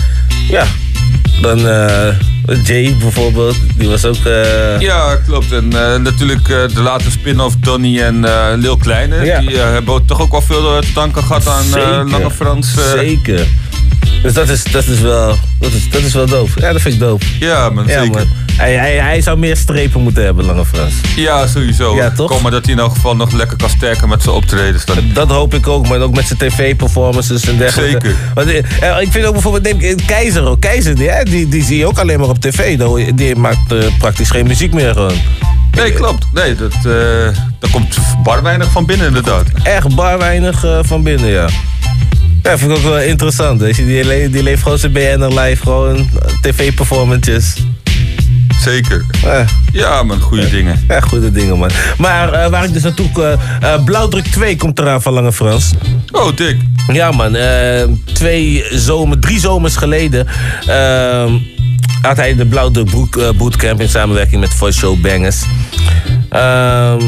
ja, dan eh, Jay bijvoorbeeld, die was ook... eh, Ja, klopt. En eh, natuurlijk de late spin-off Donny en Lil Kleine. Ja. Die hebben toch ook wel veel te danken gehad aan. Lange Frans. Zeker. Dus dat is, dat is wel, dat is, dat is wel dope. Ja, dat vind ik dope. Ja, man, Ja, zeker. man. Hij, hij, hij zou meer strepen moeten hebben, Lange Frans. Ja, sowieso. Ja, toch? Kom maar dat hij in elk geval nog lekker kan sterken met zijn optredens. Dan. Dat hoop ik ook, maar ook met zijn tv-performances en dergelijke. Zeker. Want, eh, ik vind ook bijvoorbeeld, neem, eh, Keizer ook. Keizer, die, die, die zie je ook alleen maar op tv. Die, maakt eh, praktisch geen muziek meer gewoon. Nee, klopt. Nee, dat, eh daar komt bar weinig van binnen inderdaad. Echt bar weinig eh, van binnen, ja. Ja, vind ik ook wel interessant. Weet je. Die, le- die leeft gewoon zijn BNR live, gewoon eh, tv-performances. Zeker. Ja. Ja, man, goede dingen. Ja, goede dingen, man. Maar eh, waar ik dus naartoe... eh, Blauwdruk 2 komt eraan van Lange Frans. Oh, dik. Ja, man. twee zomer, drie zomers geleden... ehm, had hij de Blauwdruk Broek, Bootcamp in samenwerking met Voice Show Bangers. Ehm,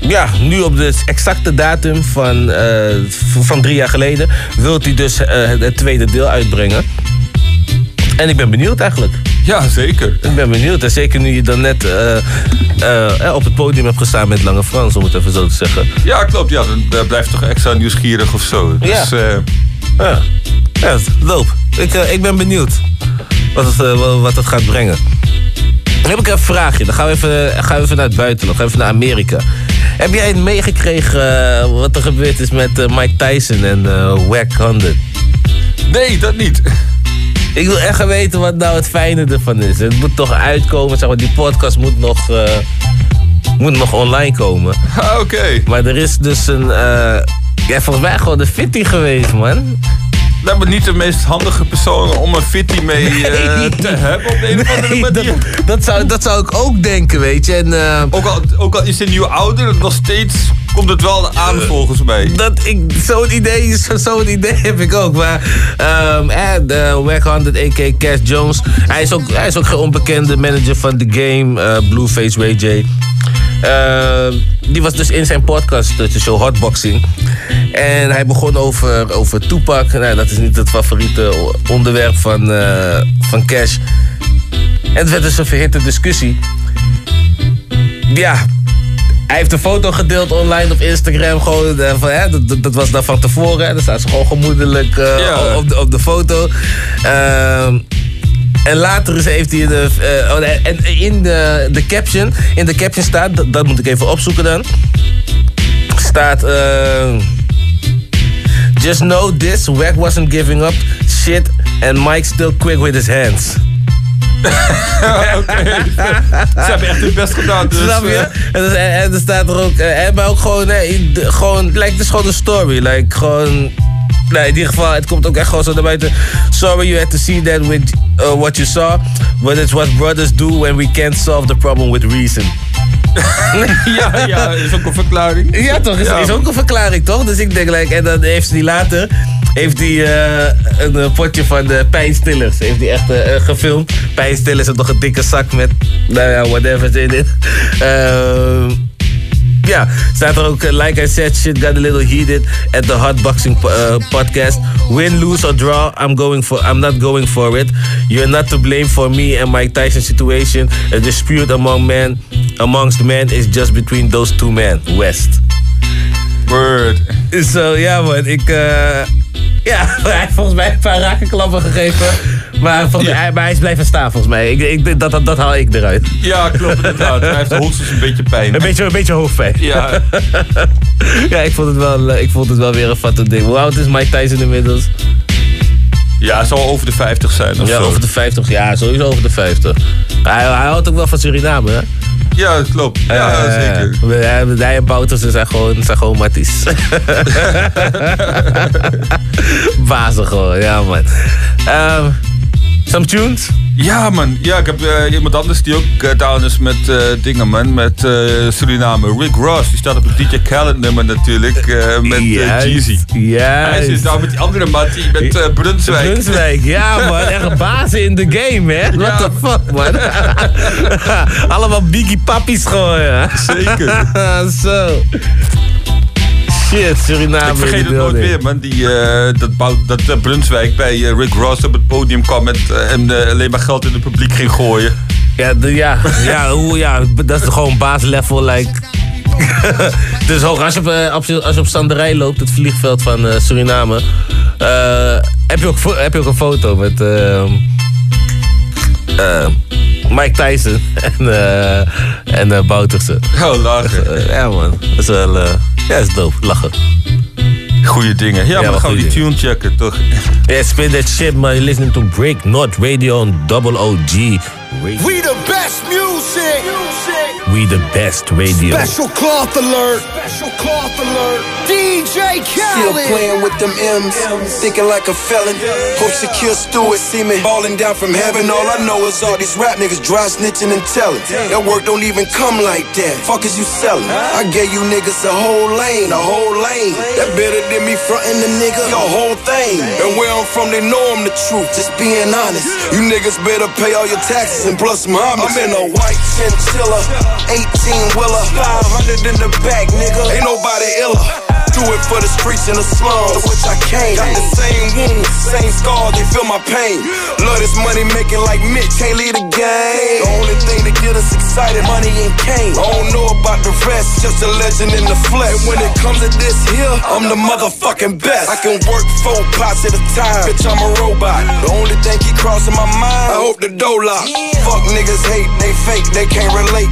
ja, nu op de exacte datum van, eh, van drie jaar geleden... wil hij dus eh, het tweede deel uitbrengen. En ik ben benieuwd eigenlijk. Ja, zeker. Ik ben benieuwd. En zeker nu je dan net eh, op het podium hebt gestaan met Lange Frans, om het even zo te zeggen. Ja, klopt. Ja, dan blijft toch extra nieuwsgierig of zo. Dus, Ja. Ja, ja dope. Ik, ik ben benieuwd wat het, wa- wat het gaat brengen. Dan heb ik een vraagje. Dan gaan we even, gaan we even naar het buitenland. Gaan we even naar Amerika. Heb jij meegekregen eh, wat er gebeurd is met eh, Mike Tyson en eh Wack 100? Nee, dat niet. Ik wil echt weten wat nou het fijne ervan is. Het moet toch uitkomen. Zeg maar, die podcast moet nog, moet nog online komen. Ah, Oké. Maar er is dus een... eh, ja, volgens mij gewoon de fitty geweest, man. Lijkt me niet de meest handige persoon om een fitty mee eh, te hebben op de een of andere manier. dat, dat, zou, dat zou ik ook denken, weet je. En, eh, Ook, al, ook al is hij nu ouder, nog steeds komt het wel aan volgens mij. dat ik, zo'n idee, zo- zo'n idee heb ik ook. Maar eh, de 100, a.k.a. Cash Jones. Hij is, ook, hij is ook geen onbekende manager van The Game, eh, Blueface Ray J. Eh, die was dus in zijn podcast, de show Hotboxing. En hij begon over, over Tupac. Nou, dat is niet het favoriete onderwerp van, eh, van Cash. En het werd dus een verhitte discussie. Ja, hij heeft een foto gedeeld online op Instagram. Gewoon, eh, van, hè, dat, dat- was dan van tevoren. Hè. Staat ze gewoon gemoedelijk eh, Ja. op, de, op de foto. Ehm, en later is, heeft hij de, eh, oh, en in de, de caption, in de caption staat, dat, dat moet ik even opzoeken dan. Staat, eh, just know this, Wack wasn't giving up shit and Mike still quick with his hands. Ze hebben echt hun best gedaan. Dus, Snap je? eh, En, dus- en, en er staat er ook, maar ook gewoon, nee, gewoon, like, het is gewoon een story. Like, gewoon, nee, in ieder geval, het komt ook echt gewoon zo naar buiten. Sorry you had to see that with uh, what you saw, but it's what brothers do when we can't solve the problem with reason. ja, ja, is ook een verklaring. Ja, toch? Is, Ja. is ook een verklaring, toch? Dus ik denk, like, en dan heeft hij later heeft hij eh, een eh, potje van de pijnstillers. Heeft hij echt eh, gefilmd. Pijnstillers heeft nog een dikke zak met, nou ja, whatever in it. Ehm, ja, staat er eh, like I said, shit got a little heated at the Hot Boxing uh, podcast. Win, lose or draw, I'm going for, I'm not going for it. You're not to blame for me and Mike Tyson situation. A dispute among men, amongst men is just between those two men. West. Word. Zo, ja man, ik... eh, ja, hij heeft volgens mij een paar rakenklappen gegeven. Maar, maar hij is blijven staan volgens mij. Ik, ik, dat, dat, dat haal ik eruit. Ja, klopt inderdaad. Hij heeft hoogstens een beetje pijn. Een beetje, een beetje hoofdpijn. Ja. ja, ik vond, het wel, eh, ik vond het wel weer een vatte ding. Hoe oud is Mike Tyson inmiddels? Ja, hij zal over de 50 zijn of ja, zo. over de 50. Ja, sowieso over de 50. Hij, hij houdt ook wel van Suriname, hè? Ja, dat klopt. Ja, Eh, zeker. Hij, hij en Bouters zijn gewoon, zijn gewoon matties. Bazen gewoon, ja man. Ehm, some tunes? Ja, man. Ja, ik heb eh, iemand anders die ook eh, down is met eh, dingen, man. Met eh, Suriname. Rick Ross. Die staat op het DJ Khaled nummer natuurlijk. eh, met Jeezy. juist. Hij zit daar met die andere mattie met eh Brunswijk. Brunswijk, ja man. Echt bazen in the game, hè? What the fuck, man? Allemaal biggie pappies ja. Zeker. Zo. Shit, Suriname. Ik vergeet het nooit meer, man. Die, eh, dat dat eh, Brunswijk bij eh, Rick Ross op het podium kwam met, en alleen maar geld in het publiek ging gooien. Ja, de, ja, ja, hoe, ja, dat is gewoon baaslevel. Like. dus hoog, als je, op, als je op Sanderij loopt, het vliegveld van Suriname, heb, je ook, heb je ook een foto met. Mike Tyson en, eh en eh Boutersen. Oh, lachen. Eh, ja man, dat is wel, eh, ja, dat is dope, lachen. Goeie dingen. Ja, maar wel dan gaan we die tune checken, toch? Yeah, spin that shit man, you're listening to Break Not Radio on Double OG. We the best music. We the best radio. Special cloth alert. Special cloth alert. DJ Kelly. Still playing with them M's, thinking like a felon. Hope secure Stewart see me falling down from heaven. All I know is all these rap niggas dry snitching and telling. That work don't even come like that. Fuck is you selling? I gave you niggas a whole lane, a whole lane. That better than me fronting the nigga your whole thing. And where I'm from, they know I'm the truth. Just being honest. You niggas better pay all your taxes and plus some homage. I'm in a white chinchilla, 18 wheeler, 500 in the back, nigga. Ain't nobody iller. Do it for the streets and the slums, to which I came. Got the same wounds, same scars, they feel my pain. Love this money making like Mitch, can't lead the game. The only thing that get us excited, money and cane. I don't know about the rest, just a legend in the flesh. When it comes to this here, I'm the motherfucking best. I can work four pots at a time, bitch, I'm a robot. The only thing keep crossing my mind, I hope the door lock. Fuck niggas hate, they fake, they can't relate.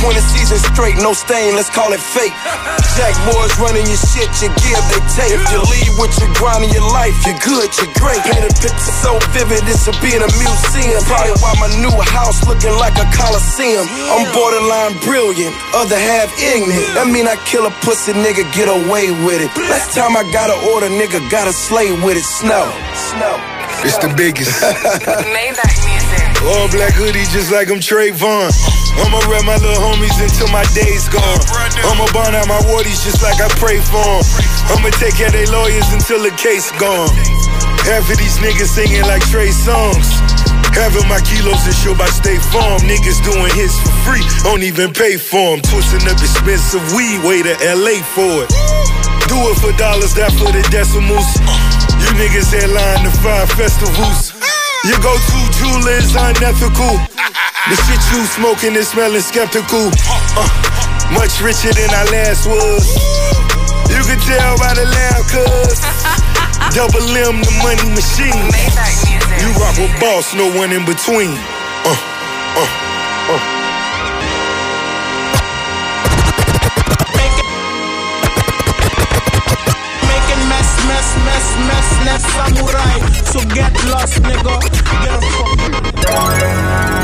20 seasons straight, no stain, let's call it fake. Jack boys running your shit, you give, they take. If you leave with your grind in your life, you're good, you're great. Paint a picture so vivid, it's a be in a museum. Probably why my new house looking like a coliseum. I'm borderline brilliant, other half ignorant. That mean I kill a pussy nigga, get away with it. Last time I got an order, nigga, gotta slay with it. Snow, snow. It's the biggest. Maybach music. All black hoodie just like I'm Trayvon. I'ma rep my little homies until my day's gone. I'ma burn out my wardies just like I pray for 'em. I'ma take care of they lawyers until the case gone. Half of these niggas singing like Trey songs. Having my kilos and show by State Farm. Niggas doing hits for free, don't even pay for 'em. Twisting up expensive weed, way to LA for it. Do it for dollars, that for the decimals. You niggas headline the five festivals. Your go-to jeweler is unethical. The shit you smoking is smelling skeptical. Uh, much richer than I last was. You can tell by the laugh, cuz. Double M, the money machine. You rock with boss, no one in between. Uh, uh, uh. Less samurai. So get lost, nigga. Get a We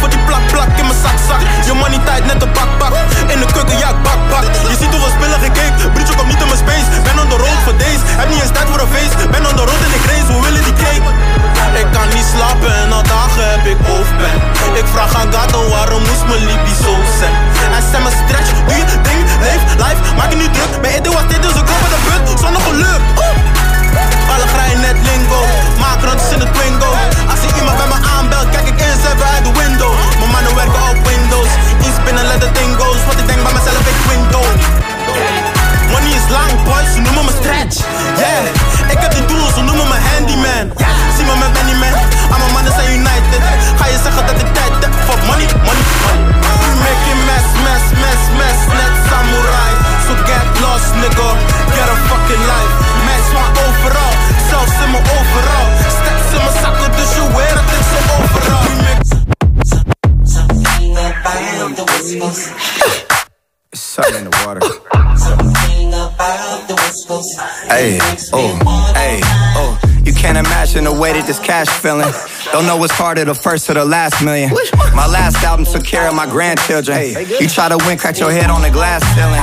voor die plak plak in mijn zak zak. Je money tight, net een bakbak In de keuken, ja bak bak Je ziet hoeveel spullen gekeken, Bridge komt niet in mijn space. Ben on the road voor deze, feeling. Don't know what's harder, the first or the last million. My last album took care of my grandchildren. You try to win, crack your head on the glass ceiling.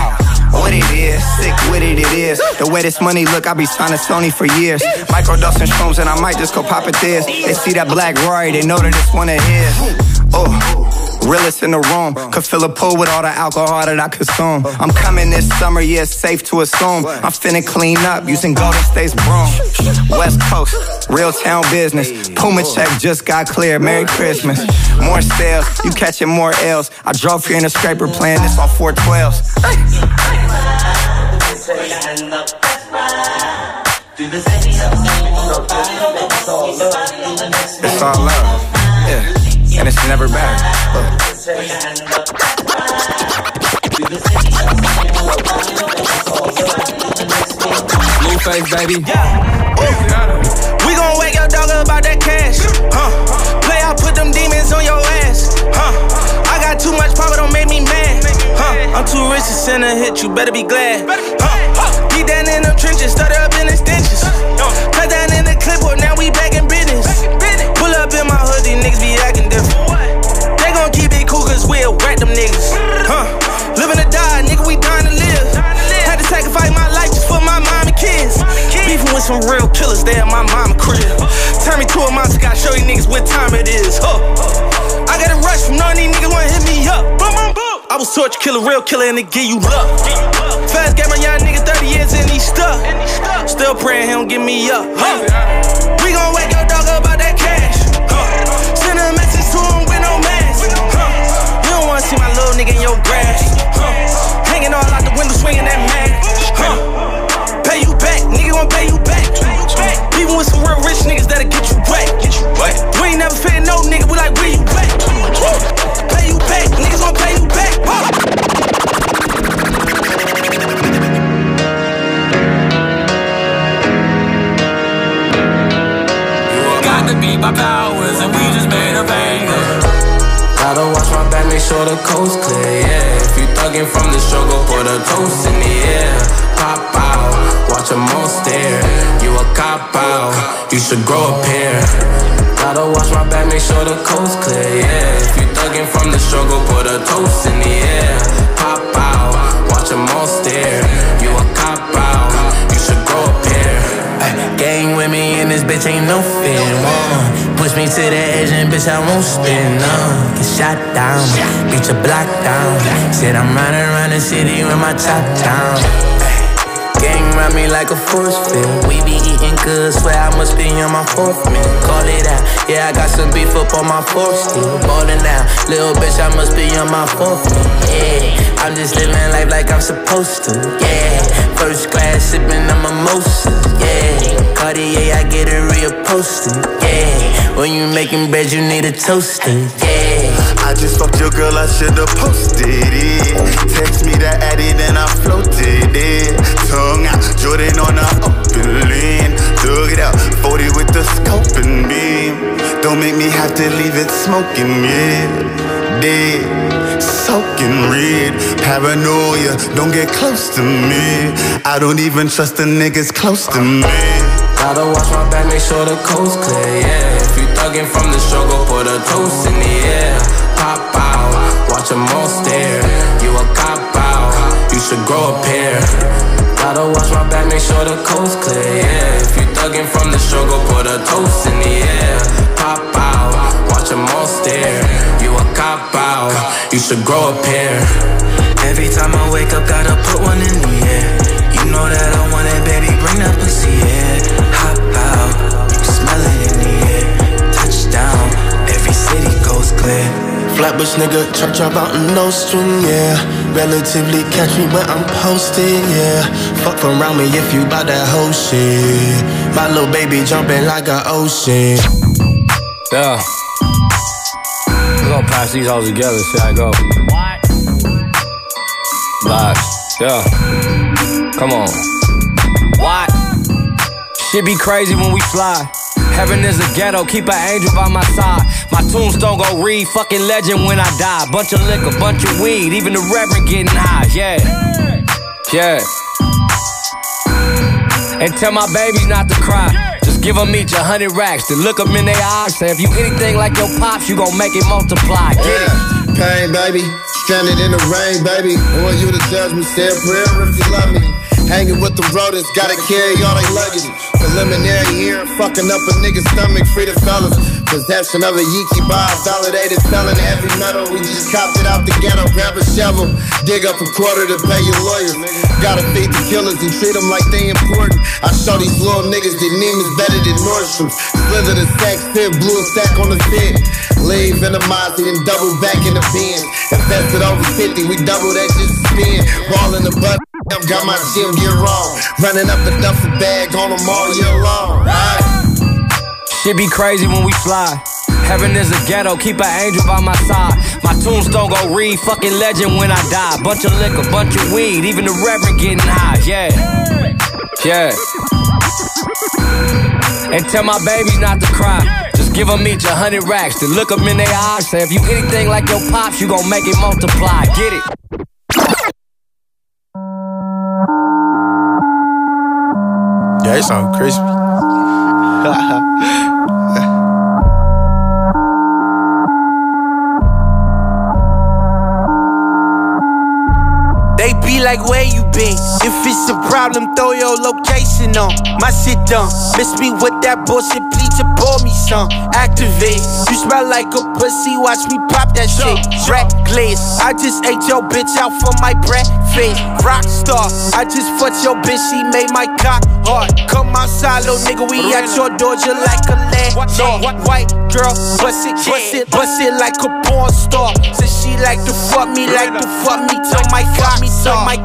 What it is, sick with it, it is. The way this money look, I be signing Sony for years. Microdosing shrooms, and I might just go pop it this. They see that black Rory, they know that it's one of his. Oh. Realest in the room, could fill a pool with all the alcohol that I consume. I'm coming this summer, yeah, it's safe to assume. I'm finna clean up using Golden State's broom. West Coast, real town business. Puma check just got cleared. Merry Christmas. More sales, you catching more L's. I drove here in a scraper playing this on 412s. It's all love, and it's never bad. Look. Blueface, baby. Yeah. We gon' wake your dog up about that cash. Huh? Play out, put them demons on your ass. Huh? I got too much power, don't make me mad. Huh? I'm too rich to send a hit, you better be glad. Huh? Deep down in them trenches, started up in the stenches. Cut down in the clipboard, now we back in business. Pull up in my hood, these niggas be acting cause whack them niggas. Huh? Living or die, nigga, we dying to live. Had to sacrifice my life just for my mom and kids. Beefing with some real killers, they at my mama crib. Turn me to a monster, gotta show you niggas what time it is. Huh? I got a rush from none of these niggas wanna hit me up. Boom, boom, boom. I was torture killer, real killer, and they give you luck. Fast got my young nigga 30 years and he stuck. Still praying he don't give me up. Huh? We gon' wake your dog up nigga in your grass. Huh? Hanging all out the window, swinging that mag. Huh? Pay you back, nigga gon' pay you back. Even with some real rich niggas that'll get you wet. Get you wet. We ain't never fit no nigga, we like where you at. Pay you back, niggas gon' pay you back. Whoa. Got to be by powers, and we just made a banger. Gotta watch my back, make sure the coast clear, yeah. If you thuggin' from the struggle, put a toast in the air. Pop out, watch them all stare. You a cop out, you should grow a pair. Gotta watch my back, make sure the coast clear, yeah. If you thuggin' from the struggle, put a toast in the air. Pop out, watch them all stare. With me and this bitch ain't no fear. One. Uh. Push me to the edge and bitch I won't spin. No, get shot down, beat your block down. Said I'm riding around the city with my top down. Me like a force field. We be eating good, swear I must be on my fourth meal. Call it out, yeah, I got some beef up on my fourth still. Ballin' out, little bitch, I must be on my fourth meal. Yeah, I'm just living life like I'm supposed to. Yeah, first class sipping on mimosas. Yeah, Cartier, I get it real posted. Yeah, when you making bread, you need a toaster. Yeah. I just fucked your girl, I should've posted it. Text me that addy, then I floated it. Tongue out, Jordan on the open lane. Dug it out, 40 with the scope and beam. Don't make me have to leave it smoking, yeah. Dead, soaking red. Paranoia, don't get close to me. I don't even trust the niggas close to me. Gotta watch my back, make sure the coast clear, yeah. If you thuggin' from the struggle, put a toast in the air. Pop out, watch them all stare. You a cop out, you should grow a pair. Gotta watch my back, make sure the coast clear, yeah. If you thuggin' from the struggle, put a toast in the air. Pop out, watch them all stare. You a cop out, you should grow a pair. Every time I wake up, gotta put one in the air. You know that I want it, baby, bring that pussy. Goes. Flatbush nigga, church up out in no string, yeah. Relatively catch me when I'm posted, yeah. Fuck around me if you bout that whole shit. My little baby jumping like an ocean. Yeah. We're gonna pass these all together, see how I go. What? Vibes, yeah. Come on. What? Shit be crazy when we fly. Heaven is a ghetto, keep an angel by my side. My tombstone go read, fucking legend when I die. Bunch of liquor, bunch of weed, even the reverend getting high, yeah. Yeah. And tell my babies not to cry. Just give them each a hundred racks. Then look them in their eyes. Say, if you anything like your pops, you gon' make it multiply. Get it? Pain, baby. Stranded in the rain, baby. I want you to judge me. Say a prayer if you love me. Hanging with the rodents, gotta carry all they luggage. Preliminary here, fucking up a nigga's stomach, free the fellas. Possession of a Yeeky bar, validated felon, heavy metal. We just copped it out the ghetto, grab a shovel, dig up a quarter to pay your lawyer. Gotta feed the killers and treat them like they important. I show these little niggas that Neiman's better than Nordstrom. Slither the sack, fit, blew a stack on the fit. Leave in the Mozzie and double back in the bin. Invested over 50, we double that just spin. Ball in the butt. Got my gym gear wrong. Running up the duffel bag on them all year long. Shit be crazy when we fly. Heaven is a ghetto, keep an angel by my side. My tombstone go read, fucking legend when I die. Bunch of liquor, bunch of weed, even the reverend getting high. Yeah, yeah. And tell my babies not to cry. Just give them each a hundred racks. Then look them in their eyes. Say, if you anything like your pops, you gon' make it multiply. Get it? Yeah, sound crispy. They be like, where you been? If it's a problem, throw your location on. My shit done. Miss me with that bullshit, please to pour me some. Activate. You smell like a pussy, watch me pop that shit. Reckless. I just ate your bitch out for my breakfast. Rockstar. I just fucked your bitch, she made my cock hard. Come outside, little nigga, we at your door just like a landlord. White girl, bust it, bust it, bust it like a porn star. Said she like to fuck me, like to fuck me till my cock me, till my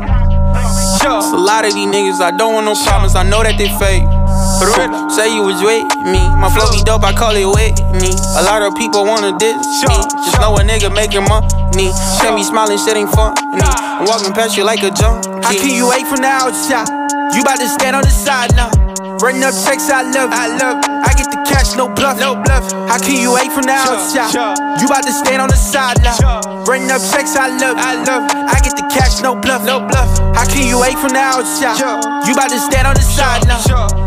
It's a lot of these niggas, I don't want no problems, I know that they fake. Say you was with me, my flow be dope, I call it Whitney. A lot of people wanna diss me, just know a nigga making money. Can't be smiling, shit ain't funny. I'm walking past you like a junkie. How can you wait from the outside? You about to stand on the side now. Run up checks, I love it. I love it. I get the cash, no bluff. No bluff. How can you wait from the outside? You about to stand on the side now. Run up checks, I love. I love. I get the cash, no bluff. No bluff. How can you wait from the outside? You about to stand on the side now.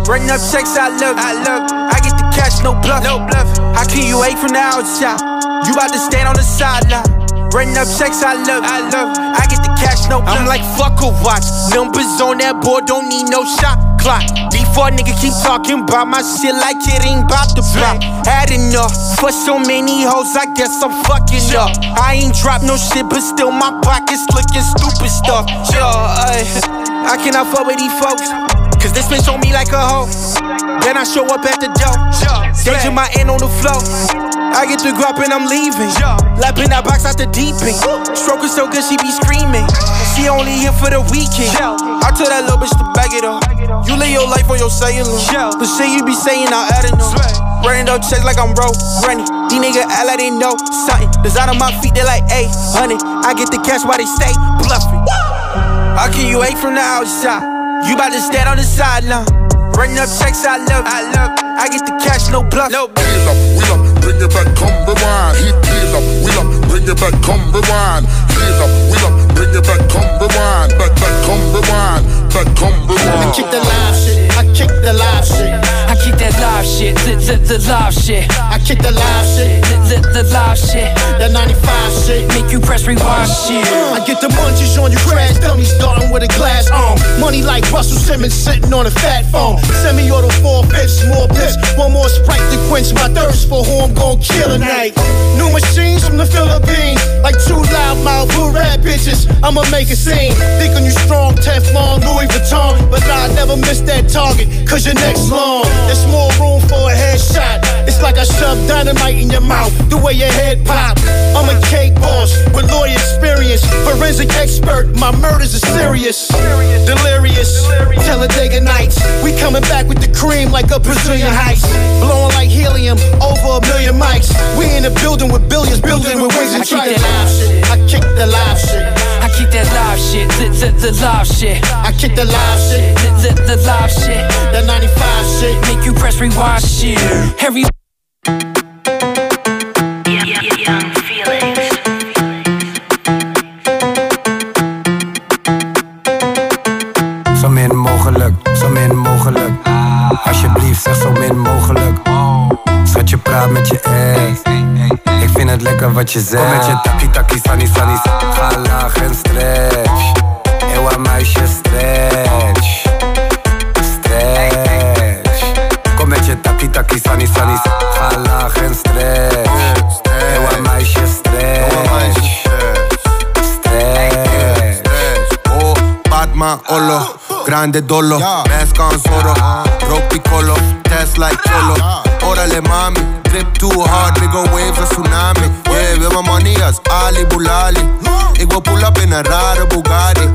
Run up checks, I love. I love. I get the cash, no bluff. No bluff. How can you wait from the outside? You about to stand on the side now. Run up checks, I love. I love. I get the cash, no bluff. I'm like, fuck a watch. Numbers on that board, don't need no shot clock. Before nigga keep talking about my shit like it ain't about the block. Had enough for so many hoes, I guess I'm fucking up. I ain't drop no shit, but still my pockets looking stupid stuff. Yo, ay, I cannot fuck with these folks. Cause this bitch on me like a hoe. Then I show up at the door. Staging my end on the floor. I get the grub and I'm leaving. Lapping that box out the deep end. Stroking so good, she be screaming. She only here for the weekend. I tell that little bitch to bag it up. You live your life on your cellular. The shit you be saying, I adding up. Running up checks like I'm bro, running. These niggas act like they know something. Design on my feet, they like, hey, honey. I get the cash while they stay bluffing. How can you hate from the outside? You about to stand on the sideline. Running up checks, I love, I love. I get the cash, no bluff. No Wheel up, wheel up, bring it back, come rewind. Heat, wheel up, wheel up, bring it back, come rewind. Wheel up, wheel up, bring it back, come rewind. Back, back, come rewind. Back, come rewind. Kick the live shit. I kick the live shit. I kick that live shit, the, the, the live shit. I kick the live shit. The, the, the live shit. That 95 shit. Make you press rewind uh, shit. I get the munchies on you, crash dummy starting with a glass on. Money like Russell Simmons sitting on a fat phone. Semi-auto four fifths, more piss. One more sprite to quench my thirst for who I'm gon' kill tonight. New machines from the Philippines, like two loudmouth blue rat bitches. I'ma make a scene. Thinking you strong, Teflon, Louis Vuitton, but I never miss that target. Cause your neck's long. There's more room for a headshot. It's like I shoved dynamite in your mouth, the way your head pop. I'm a cake boss with lawyer experience, forensic expert. My murders are serious, delirious. Talladega nights, we coming back with the cream like a Brazilian heist. Blowing like helium over a million mics. We in a building with billions, building with wings and I tridents. that live shit. I kick the live shit. I keep that live shit, zit zit the live shit. I keep the live shit, zit zip, the live shit. The 95 shit, make you press rewind shit. Harry. Zo min mogelijk, zo min mogelijk. Alsjeblieft, zeg zo min mogelijk. Schat, je praat met je ex het lekker wat je zegt. Kom met je taki taki sunny sunny. Ga laag en stretch. Ewa meisje stretch. Stretch. Kom met je taki taki sunny sunny. Ga laag en stretch. Ewa meisje stretch. Stretch. Oh, Padma, Olo, Grande Dolo, Mask on Zoro, Rock Piccolo, Test like Cholo. Órale mami, too hard, big on waves als tsunami. Yeah, wil mijn money als Ali Bulali. Ik wil pull up in een rare Bugatti.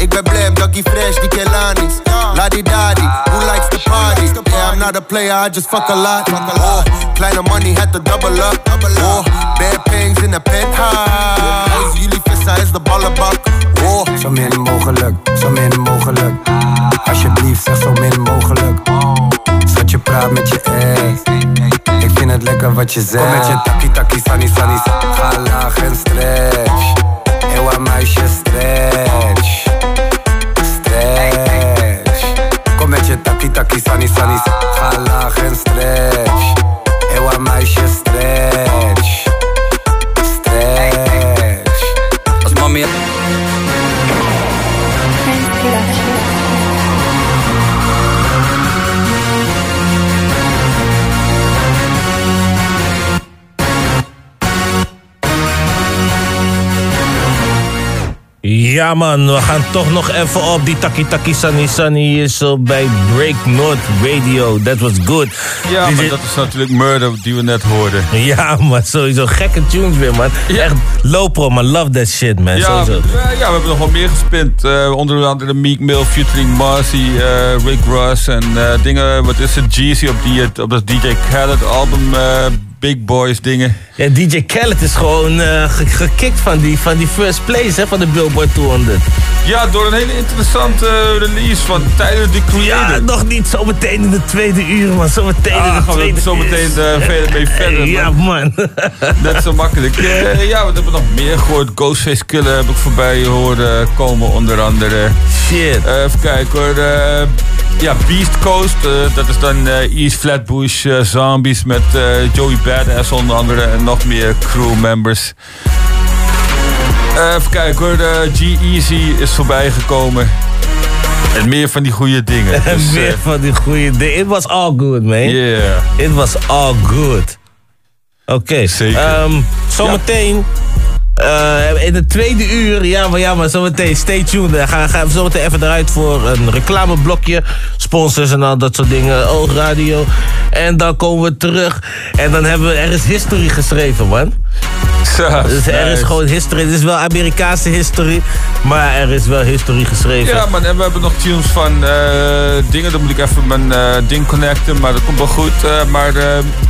Ik ben blij, Ducky Fresh, die Kelanis. Ladi Dadi, who likes the party? Yeah, I'm not a player, I just fuck a lot. Oh, kleine money had to double up. Oh, bad things in the penthouse. Jullie vissen is de ballenbak. Oh, Zo min mogelijk, zo min mogelijk. Alsjeblieft, zeg zo min mogelijk. Zat je praat met je ex. Ik vind het lekker wat je zegt. Kom met je taki taki sunny sunny. Ga laag en stretch. Ewa meisje stretch. Stretch. Kom met je taki taki sunny sunny. Ga laag Ja man, we gaan toch nog even op die Taki Taki Sunny Sunny hier zo bij Break North Radio. That was good. Ja, Die maar dat is natuurlijk Murder die we net hoorden. Ja man, sowieso gekke tunes weer man. Echt low pro man, love that shit man. Ja, sowieso. we- ja, we hebben nog wel meer gespind. Eh, onder andere Meek Mill featuring Marcy, eh, Rick Ross en eh, dingen. Wat is het? Jeezy op, die, op dat DJ Khaled album. Big Boys dingen. Ja, DJ Khaled is gewoon ge- gekikt van die, van die first place hè, van de Billboard 200. Ja, door een hele interessante eh, release van Tyler, the Creator. Ja, nog niet zometeen in de tweede uur man, zometeen in Ah, de gaan we tweede zo meteen eh, verder mee verder. Ja man. Net zo makkelijk. Ja, we hebben nog meer gehoord. Ghostface Killer heb ik voorbij horen komen, onder andere. Shit. even kijken hoor. Ja, Beast Coast. dat is dan East Flatbush Zombies met eh, Joey Badass onder andere. Nog meer crewmembers. Eh, even kijken hoor. De G-Eazy is voorbij gekomen. En meer van die goede dingen. En Dus, meer eh, van die goede dingen. It was all good, man. Yeah. It was all good. Oké. Zeker. zometeen. Eh, in het tweede uur, ja maar, ja, maar zometeen, stay tuned. Eh, Gaan gaan we zometeen even eruit voor een reclameblokje. Sponsors en al dat soort dingen. Oogradio. En dan komen we terug. En dan hebben we, er is history geschreven, man. Ja, Dus er is gewoon history. Het is wel Amerikaanse history. Maar er is wel history geschreven. Ja, man, en we hebben nog tunes van eh, dingen. Dan moet ik even mijn eh, ding connecten, maar dat komt wel goed. Eh, maar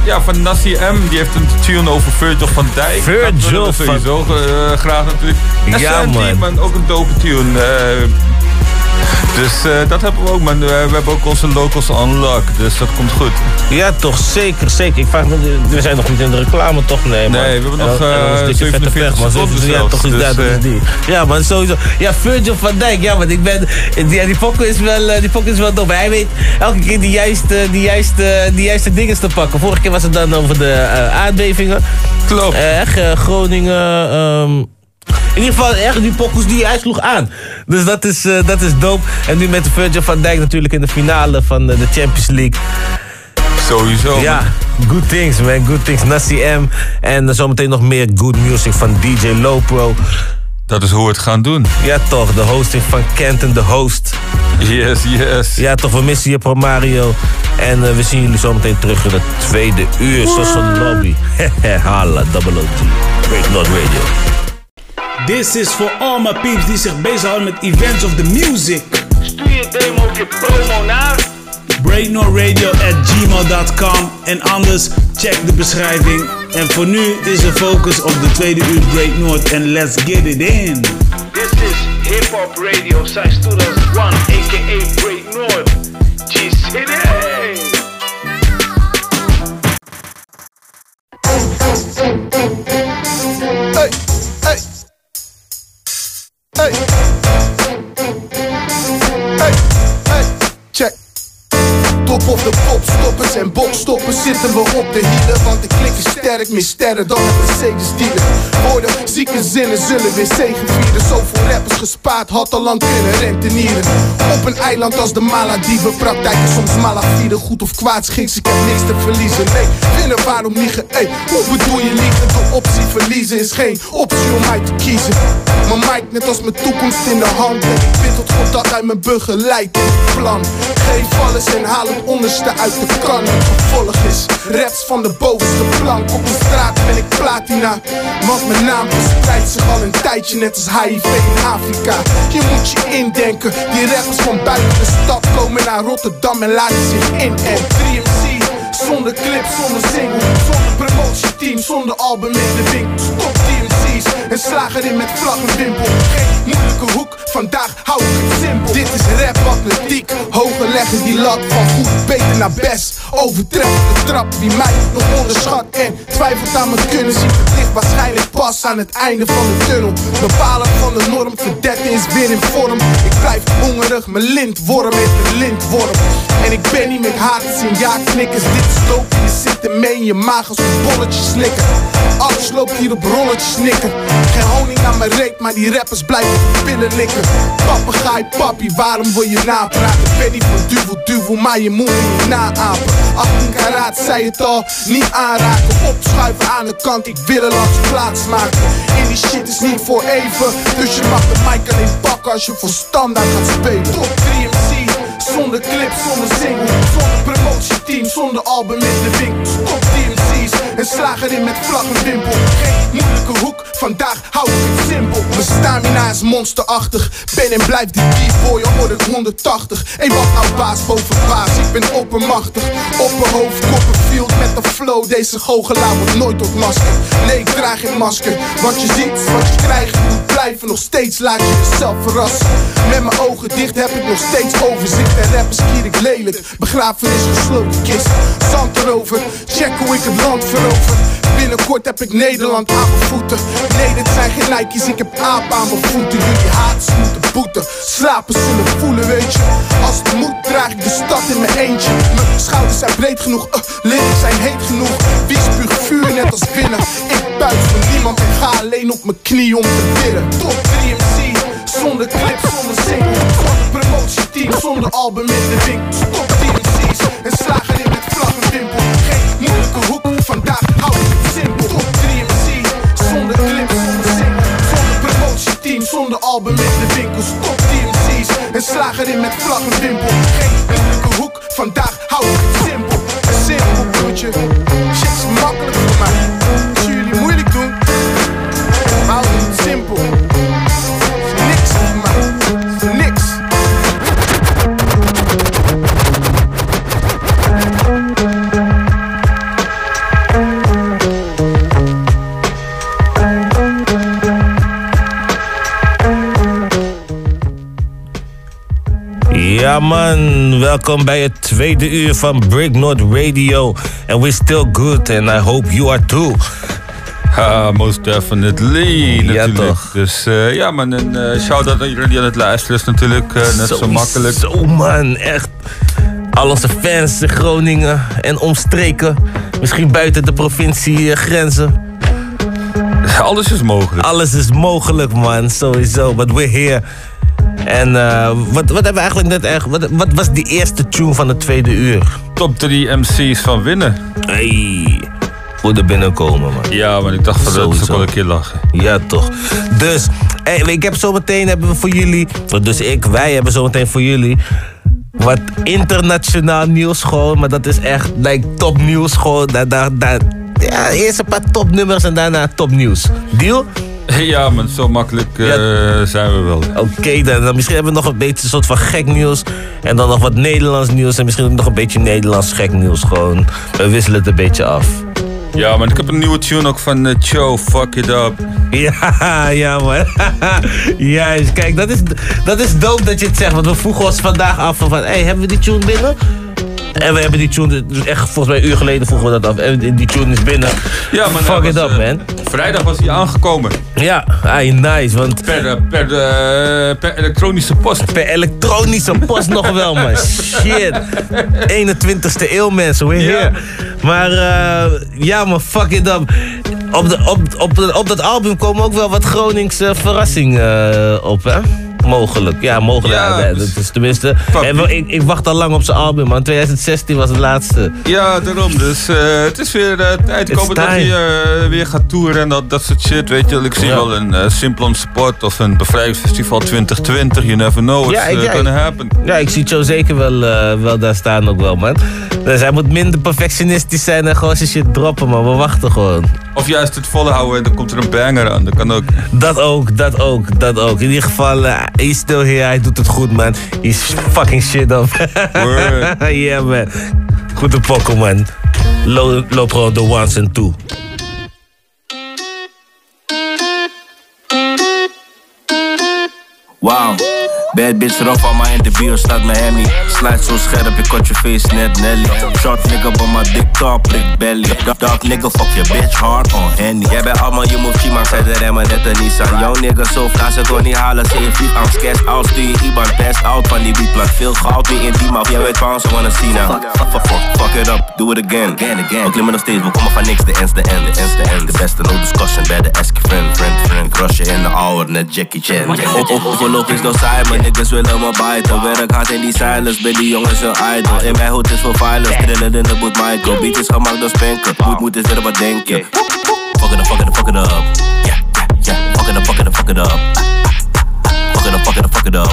ja, van Nassi M, die heeft een tune over Virgil van Dijk. Virgil dat we van- sowieso graag natuurlijk. En Ja, Sandy, man. ook een dope tune. Eh. dus eh, dat hebben we ook, man. We hebben ook onze locals on lock, dus dat komt goed. Ja, toch zeker, zeker. Ik vraag me, we zijn nog niet in de reclame, toch? Nee, man. Nee, we hebben nog, is eh, dit je vette 47 pech, man. seconden Ja, toch is dus, dat, eh. die. Ja, maar sowieso. Ja, Virgil van Dijk, ja, want ik ben... Die, die pokken is wel, eh, die is wel dom. Hij weet elke keer die juiste, die juiste, die juiste dingen te pakken. Vorige keer was het dan over de eh, aardbevingen. Klopt. echt, eh, Groningen... ehm, in ieder geval, echt die pokkels die hij sloeg aan. Dus dat is, eh, dat is dope. En nu met de Virgil van Dijk natuurlijk in de finale van eh, de Champions League. Sowieso. Ja, good things man, good things. Nassi M. En zometeen nog meer good music van DJ Lopro. Dat is hoe we het gaan doen. Ja toch, de hosting van Kenton, de host. Yes, yes. Ja toch, we missen je Pro Mario. En eh, we zien jullie zometeen terug in het tweede uur. Social Lobby. Halla, double OT. Break Not Radio. This is for all my peeps die zich bezighouden met events of the music. Stuur je demo of je promo naar breaknorradio at gmail.com en anders check de beschrijving. En voor nu is de focus op de tweede uur Break North en let's get it in. This is Hip Hop Radio since 2001, aka Break North. G-City! Hey, hey. Hey. Check. Top of de popstoppers en bokstoppers zitten we op de hielen. Want de klik is sterk, meer sterren dan een Mercedes dealer. Woorden, zieke zinnen zullen weer zegenvieren. Zoveel rappers gespaard, had al lang kunnen rentenieren. Op een eiland als de Malediven, praktijken soms malafide. Goed of kwaad schiks, ik heb niks te verliezen. Nee, winnen waarom liegen? Ey, hoe bedoel je liegen? De optie verliezen is geen optie om mij te kiezen. Mijn mic, net als mijn toekomst in de hand. Ik bid tot God dat hij me begeleidt in het plan. Geef alles en haal het onderste uit de kan. Gevolg is raps van de bovenste plank. Op de straat ben ik platina. Want mijn naam verspreidt zich al een tijdje, net als HIV in Afrika. Je moet je indenken, die rappers van buiten de stad komen naar Rotterdam en laten zich in. En 3MC, zonder clip, zonder single, zonder promotieteam, zonder album in de winkel. Stop en slaag erin met vlag en wimpel. Geen moeilijke hoek, vandaag hou ik het simpel. Dit is rap atletiek, hoger leggen die lat van goed, beter naar best. Overtreffen de trap, wie mij nog onderschat en twijfelt aan mijn kunnen, ziet het waarschijnlijk pas aan het einde van de tunnel. Bepaler van de norm, verdette is weer in vorm. Ik blijf hongerig, mijn lintworm heeft een lintworm. En ik ben niet met haters en ja-knikkers, dit is dope, je zit ermee in je maag als een bolletje slikken. Alles loopt hier op rolletjes nikken. Geen honing aan mijn reet, maar die rappers blijven pillen likken. Papegaai, papi, waarom wil je napraten? Ben niet van duvel, duvel, maar je moet niet naapen. 18 karaat, zei het al, niet aanraken. Opschuiven aan de kant, ik wil er langs plaats maken. En die shit is niet voor even, dus je mag de mic alleen pakken als je voor standaard gaat spelen. Top 3MC, zonder clip, zonder single, zonder promotieteam, zonder album in de winkel. Slaag erin met vlag en wimpel. Geen moeilijke hoek, vandaag hou ik het simpel. Mijn stamina is monsterachtig, ben en blijf die b-boy, al word ik 180. Ey, wat nou baas boven baas, ik ben oppermachtig. Opperhoofd, koppenfield met een flow, deze goochelaar wordt nooit tot masker. Nee, ik draag geen masker, want je ziet wat je krijgt. Blijven, nog steeds laat je jezelf verrassen. Met mijn ogen dicht heb ik nog steeds overzicht. En rappers kier ik lelijk, begrafenis gesloten kist. Zand erover, check hoe ik het land verover. Binnenkort heb ik Nederland aan mijn voeten. Nee, dit zijn geen Nike's, ik heb aap aan mijn voeten. Jullie haaters boeten, slapen zullen voelen, weet je. Als het moet, draag ik de stad in mijn eentje. Mijn schouders zijn breed genoeg, uh, lyrics zijn heet genoeg. Wie spuugt vuur net als binnen? Ik buig voor niemand en ga alleen op mijn knie om te bidden. Top 3MC, zonder clip, zonder single, zonder promotieteam, zonder album in de winkel. Stop DMC's en slaag erin met vlag en wimpel. Geen moeilijke hoek, promotieteam, zonder in de winkel. Stop DMC's en slaag erin met vlag en wimpel. Geen hoek, vandaag hou ik het simpel. Simpel broertje, shit is makkelijk voor mij. Ja man, welkom bij het tweede uur van Break North Radio. And we're still good and I hope you are too. Ah, most definitely. Ja, natuurlijk. toch. Dus eh, ja, man. En eh shout-out aan die aan het luisteren is natuurlijk. eh, net zo makkelijk. Zo man, echt. Al onze fans in Groningen en omstreken. Misschien buiten de provinciegrenzen. Alles is mogelijk. Alles is mogelijk man, sowieso. But we're here. En eh, wat, wat hebben we eigenlijk net echt... Wat, wat was die eerste tune van het tweede uur? Top 3 MC's van winnen. Hey, er binnenkomen man. Ja, maar ik dacht van dat Sowieso. wel een keer lachen. Ja, toch. Dus, hey, ik heb zometeen hebben we voor jullie, dus ik, wij hebben zometeen voor jullie wat internationaal nieuws gewoon, maar dat is echt like, topnieuws gewoon. Daar, daar, daar, ja, eerst een paar topnummers en daarna topnieuws. Deal? Ja, man, zo makkelijk eh, zijn we wel. Oké, dan, dan misschien hebben we nog een beetje een soort van gek nieuws. En dan nog wat Nederlands nieuws. En misschien ook nog een beetje Nederlands gek nieuws. Gewoon, we wisselen het een beetje af. Ja, man, ik heb een nieuwe tune ook van uh, Joe, Fuck It Up. Ja, ja man. Juist, kijk, dat is, dat is dope dat je het zegt. Want we vroegen ons vandaag af van, hé, hey, hebben we die tune binnen? En we hebben die tune, dus echt volgens mij een uur geleden vroegen we dat af. En die- tune is binnen. Ja, maar Fuck it up, eh, man. Vrijdag was hij aangekomen. Ja, ay, nice, want... Per, eh, per, eh, per elektronische post. Per elektronische post nog wel, man. Shit. 21ste eeuw, mensen. We're here. Maar ja, man, fuck it up. Op, de, op, op, op dat album komen ook wel wat Groningse verrassingen op, hè? Mogelijk, ja, mogelijk. Ja, Ja, dat is tenminste. En ik, ik wacht al lang op zijn album, man. 2016 was het laatste. Ja, daarom. Dus eh, het is weer eh, tijd. Hoop dat hij eh, weer gaat toeren en dat, dat soort shit. Weet je, wel. ik zie Ja. wel een eh, Simplon Sport of een bevrijdingsfestival 2020. You never know what's Ja, ik- ja, gonna happen. Ja, ik zie Joe zeker wel, wel daar staan ook wel, man. Dus hij moet minder perfectionistisch zijn en gewoon zijn shit droppen, man. We wachten gewoon. Of juist het volhouden en dan komt er een banger aan. Dat kan ook. Dat ook, dat ook, dat ook. In ieder geval, hij is still here, hij doet het goed, man. He's fucking shit up. Word. yeah, man. Goede pokkel, man. Lo- Loop gewoon de ones en two. Wauw. Bad bitch erop van mij in de bio staat Miami. Slide zo scherp, ik cut je face net Nelly. Short nigga op mijn dik top, prick belly. Dark, nigga, fuck je bitch hard on Henny. Jij bent allemaal je move, Chima, zei de remmen net een Nissan. Jouw nigga zo vraag ze kon niet halen, ze heeft vlieg angst. Cash out, stuur je IBAN, best out van die beatplat. Veel goud weer in die mouth, jij weet waarom ze wanna see now. Fuck, fuck, fuck, fuck it up, do it again. again, again. We klimmen nog steeds, we komen van niks, de ends, de end, de ends, de end. De beste, no discussion, bij de eske friend, friend, friend. Crush je in de hour, net Jackie Chan. Oh, oh, oh, logisch, no saai, maar niggas willen me bijten. Werk hard in die silence, bij die jongens een idol. In mijn hoed is voor violence, trillen in de boot Michael. Beat is gemaakt door Spanker, moet, moet is weer wat denken. Fuck it up, fuck it up, fuck it up. Yeah, yeah, yeah. Fuck it up, fuck it up, fuck it up. Fuck it up, fuck it up, fuck it up.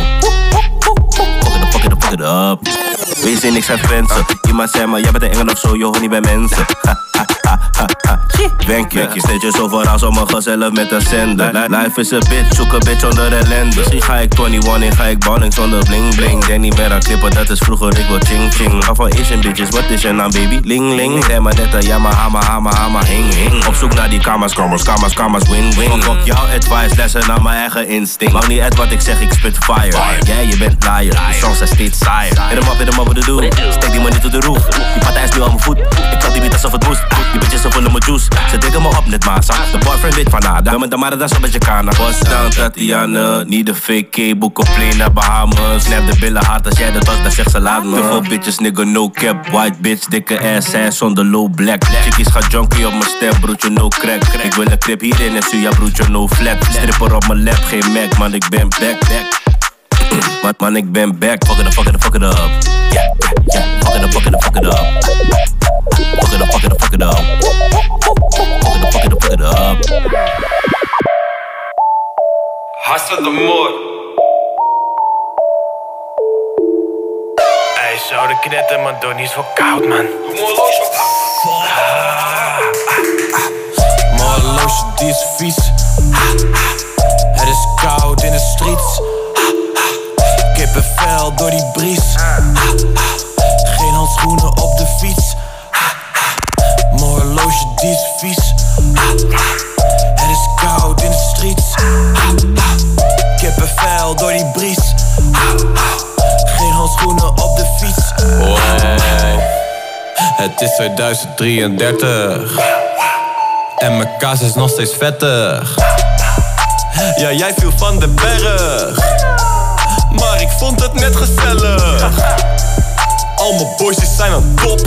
Fuck it up, fuck it up, fuck it up. Wees in niks aan grenzen. Iemand zei maar, jij bent een engel of zo, je hoort niet bij mensen. Ha, ha, ha, ha, ha. Denk je, je steeds je zo vooraan zomaar gezellig met een zender. Li- Life is a bitch, zoek een bitch onder ellende. Misschien ga ik 21 in, ga ik balling zonder bling bling. Denk niet meer aan klippen, dat is vroeger, ik wil ching ching. Ga van Asian bitches, wat is je naam baby? Ling ling, rij maar net een Yamaha, hama, hama, hama, hing hing. Op zoek naar die kamas, kamas, kamas, kamas, win win. Fuck jouw advice, lessen naar mijn eigen instinct. Maakt niet uit wat ik zeg, ik spit fire. Jij, je bent liar, de songs zijn steeds saaier. Hit hem up, hit hem up, what to do? Steek die money tot de roof. Die partij is nu aan mijn voet. Ik klap die beat alsof het moest. Die bitches zo vullen mijn juice. Ze dikken me op net massa. De boyfriend weet van nada. Doe met de mara, dat is een beetje kana. Bust down, Tatiana. Niet de fake boek op plane naar Bahamas. Snap de billen hard als jij dat was, dan zegt ze laat me. Te veel bitches, nigga, no cap. White bitch, dikke ass, ass zonder low black. Chickies gaat junkie op mijn step, broertje, no crack. Ik wil een crib hierin en Suya, broertje, no flat. Stripper op mijn lap, geen Mac, man, ik ben back, back. Man, man, ik ben back. Fuck it up, fuck it up, fuck it up. Yeah, yeah, yeah. Fuck it up, fuck it up, fuck it up. Fuck it up, fuck it up, fuck it up. Fuck it up, fuck it up, fuck it up. Hustle de moord. Ey, zou de knetten, man, door niet zo koud, man. Horloge die is vies. Het is koud in de streets. Kippenvel door die bries. Geen handschoenen op de fiets. Mijn horloge die is vies. Het is koud in de streets. Kippenvel door die bries. Geen handschoenen op de fiets. Wow. Het is 2033. En mijn kaas is nog steeds vettig. Ja, jij viel van de berg. Ik vond het net gezellig. Al mijn boys zijn aan top.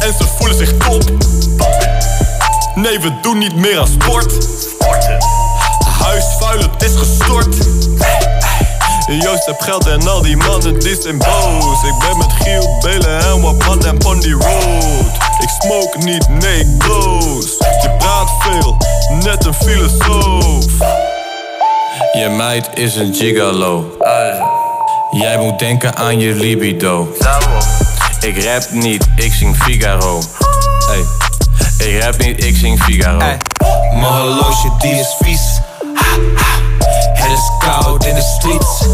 En ze voelen zich top. Nee, we doen niet meer aan sport. Huis vuil, het is gestort. Joost heb geld en al die mannen die zijn boos. Ik ben met Giel, Belen en wat en Pondy Road. Ik smoke niet, nee ik. Je praat veel, net een filosoof. Je meid is een gigolo. Jij moet denken aan je libido. Ik rap niet, ik zing Figaro. Hey. Ik rap niet, ik zing Figaro. Mijn horloge die is vies. Het is koud in de streets.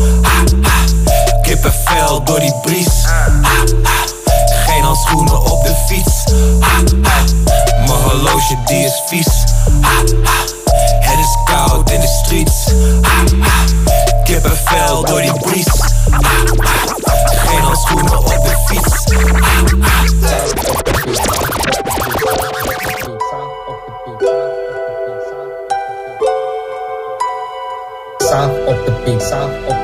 Kippenvel door die bries. Geen handschoenen op de fiets. Mijn horloge die is vies in de streets. Kippenvel door die bries. Geen handschoenen op de fiets. South op de beat, south the de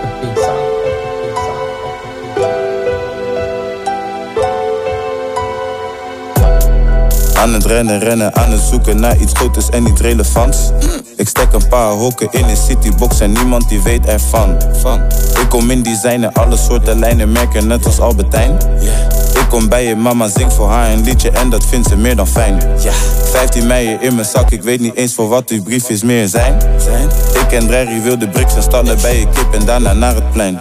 Aan het rennen, rennen, aan het zoeken naar iets groters en iets relevants. Ik stek een paar hokken in een citybox en niemand die weet ervan. Van. Ik kom in designen, alle soorten lijnen merken, net als Albertijn. Ik kom bij je mama, zing voor haar een liedje en dat vindt ze meer dan fijn. 15 mei in mijn zak, ik weet niet eens voor wat uw briefjes meer zijn. Ik en Drerry wilde bricks en stallen bij je kip en daarna naar het plein.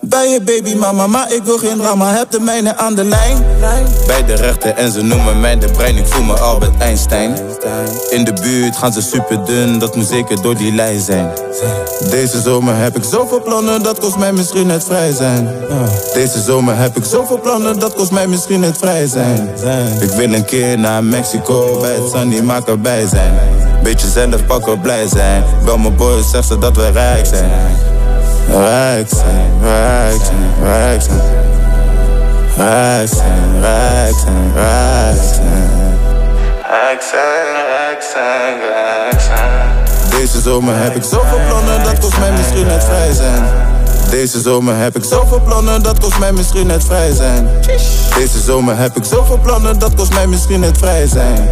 Bij je baby mama, maar ik wil geen drama, heb de mijne aan de lijn. Bij de rechter en ze noemen mij de brein, ik voel me Albert Einstein. In de buurt gaan ze super dun, dat moet zeker door die lijn zijn. Deze zomer heb ik zoveel plannen, dat kost mij misschien het vrij zijn. Deze zomer heb ik zoveel plannen, dat kost mij misschien het vrij zijn. Ik wil een keer naar Mexico, bij het Sunny maar erbij zijn. Beetje zelf pakken, blij zijn. Bel mijn boys, zeg ze dat we rijk zijn. Rijk zijn, rijk zijn, rijk zijn. Rijk zijn, rijk zijn, rijk zijn. Rijk zijn, rijk zijn, rijk zijn. Deze zomer heb ik zoveel plannen, dat kost mij misschien het vrij zijn. Deze zomer heb ik zoveel plannen, dat kost mij misschien het vrij zijn. Deze zomer heb ik zoveel plannen, dat kost mij misschien het vrij zijn.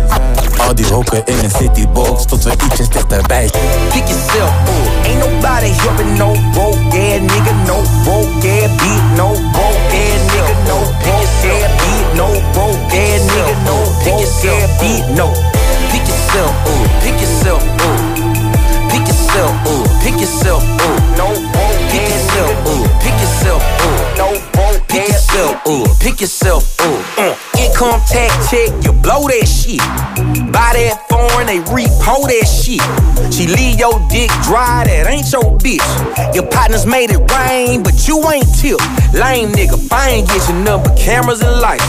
Al die hokken in een citybox, tot we ietsjes dichterbij. Pick yourself up. Ain't nobody helping no broke ass nigga, no broke ass beat, no broke ass nigga, no broke ass beat, no broke ass nigga, no broke ass beat, no. Pick yourself up, pick yourself up, pick yourself up, pick yourself up, no broke pick yourself up, pick yourself up, no yourself up, pick yourself up. Uh, income tax check, you blow that shit. Buy that foreign, they repo that shit. She leave your dick dry, that ain't your bitch. Your partners made it rain, but you ain't tip. Lame nigga, I ain't get your number, cameras and lights.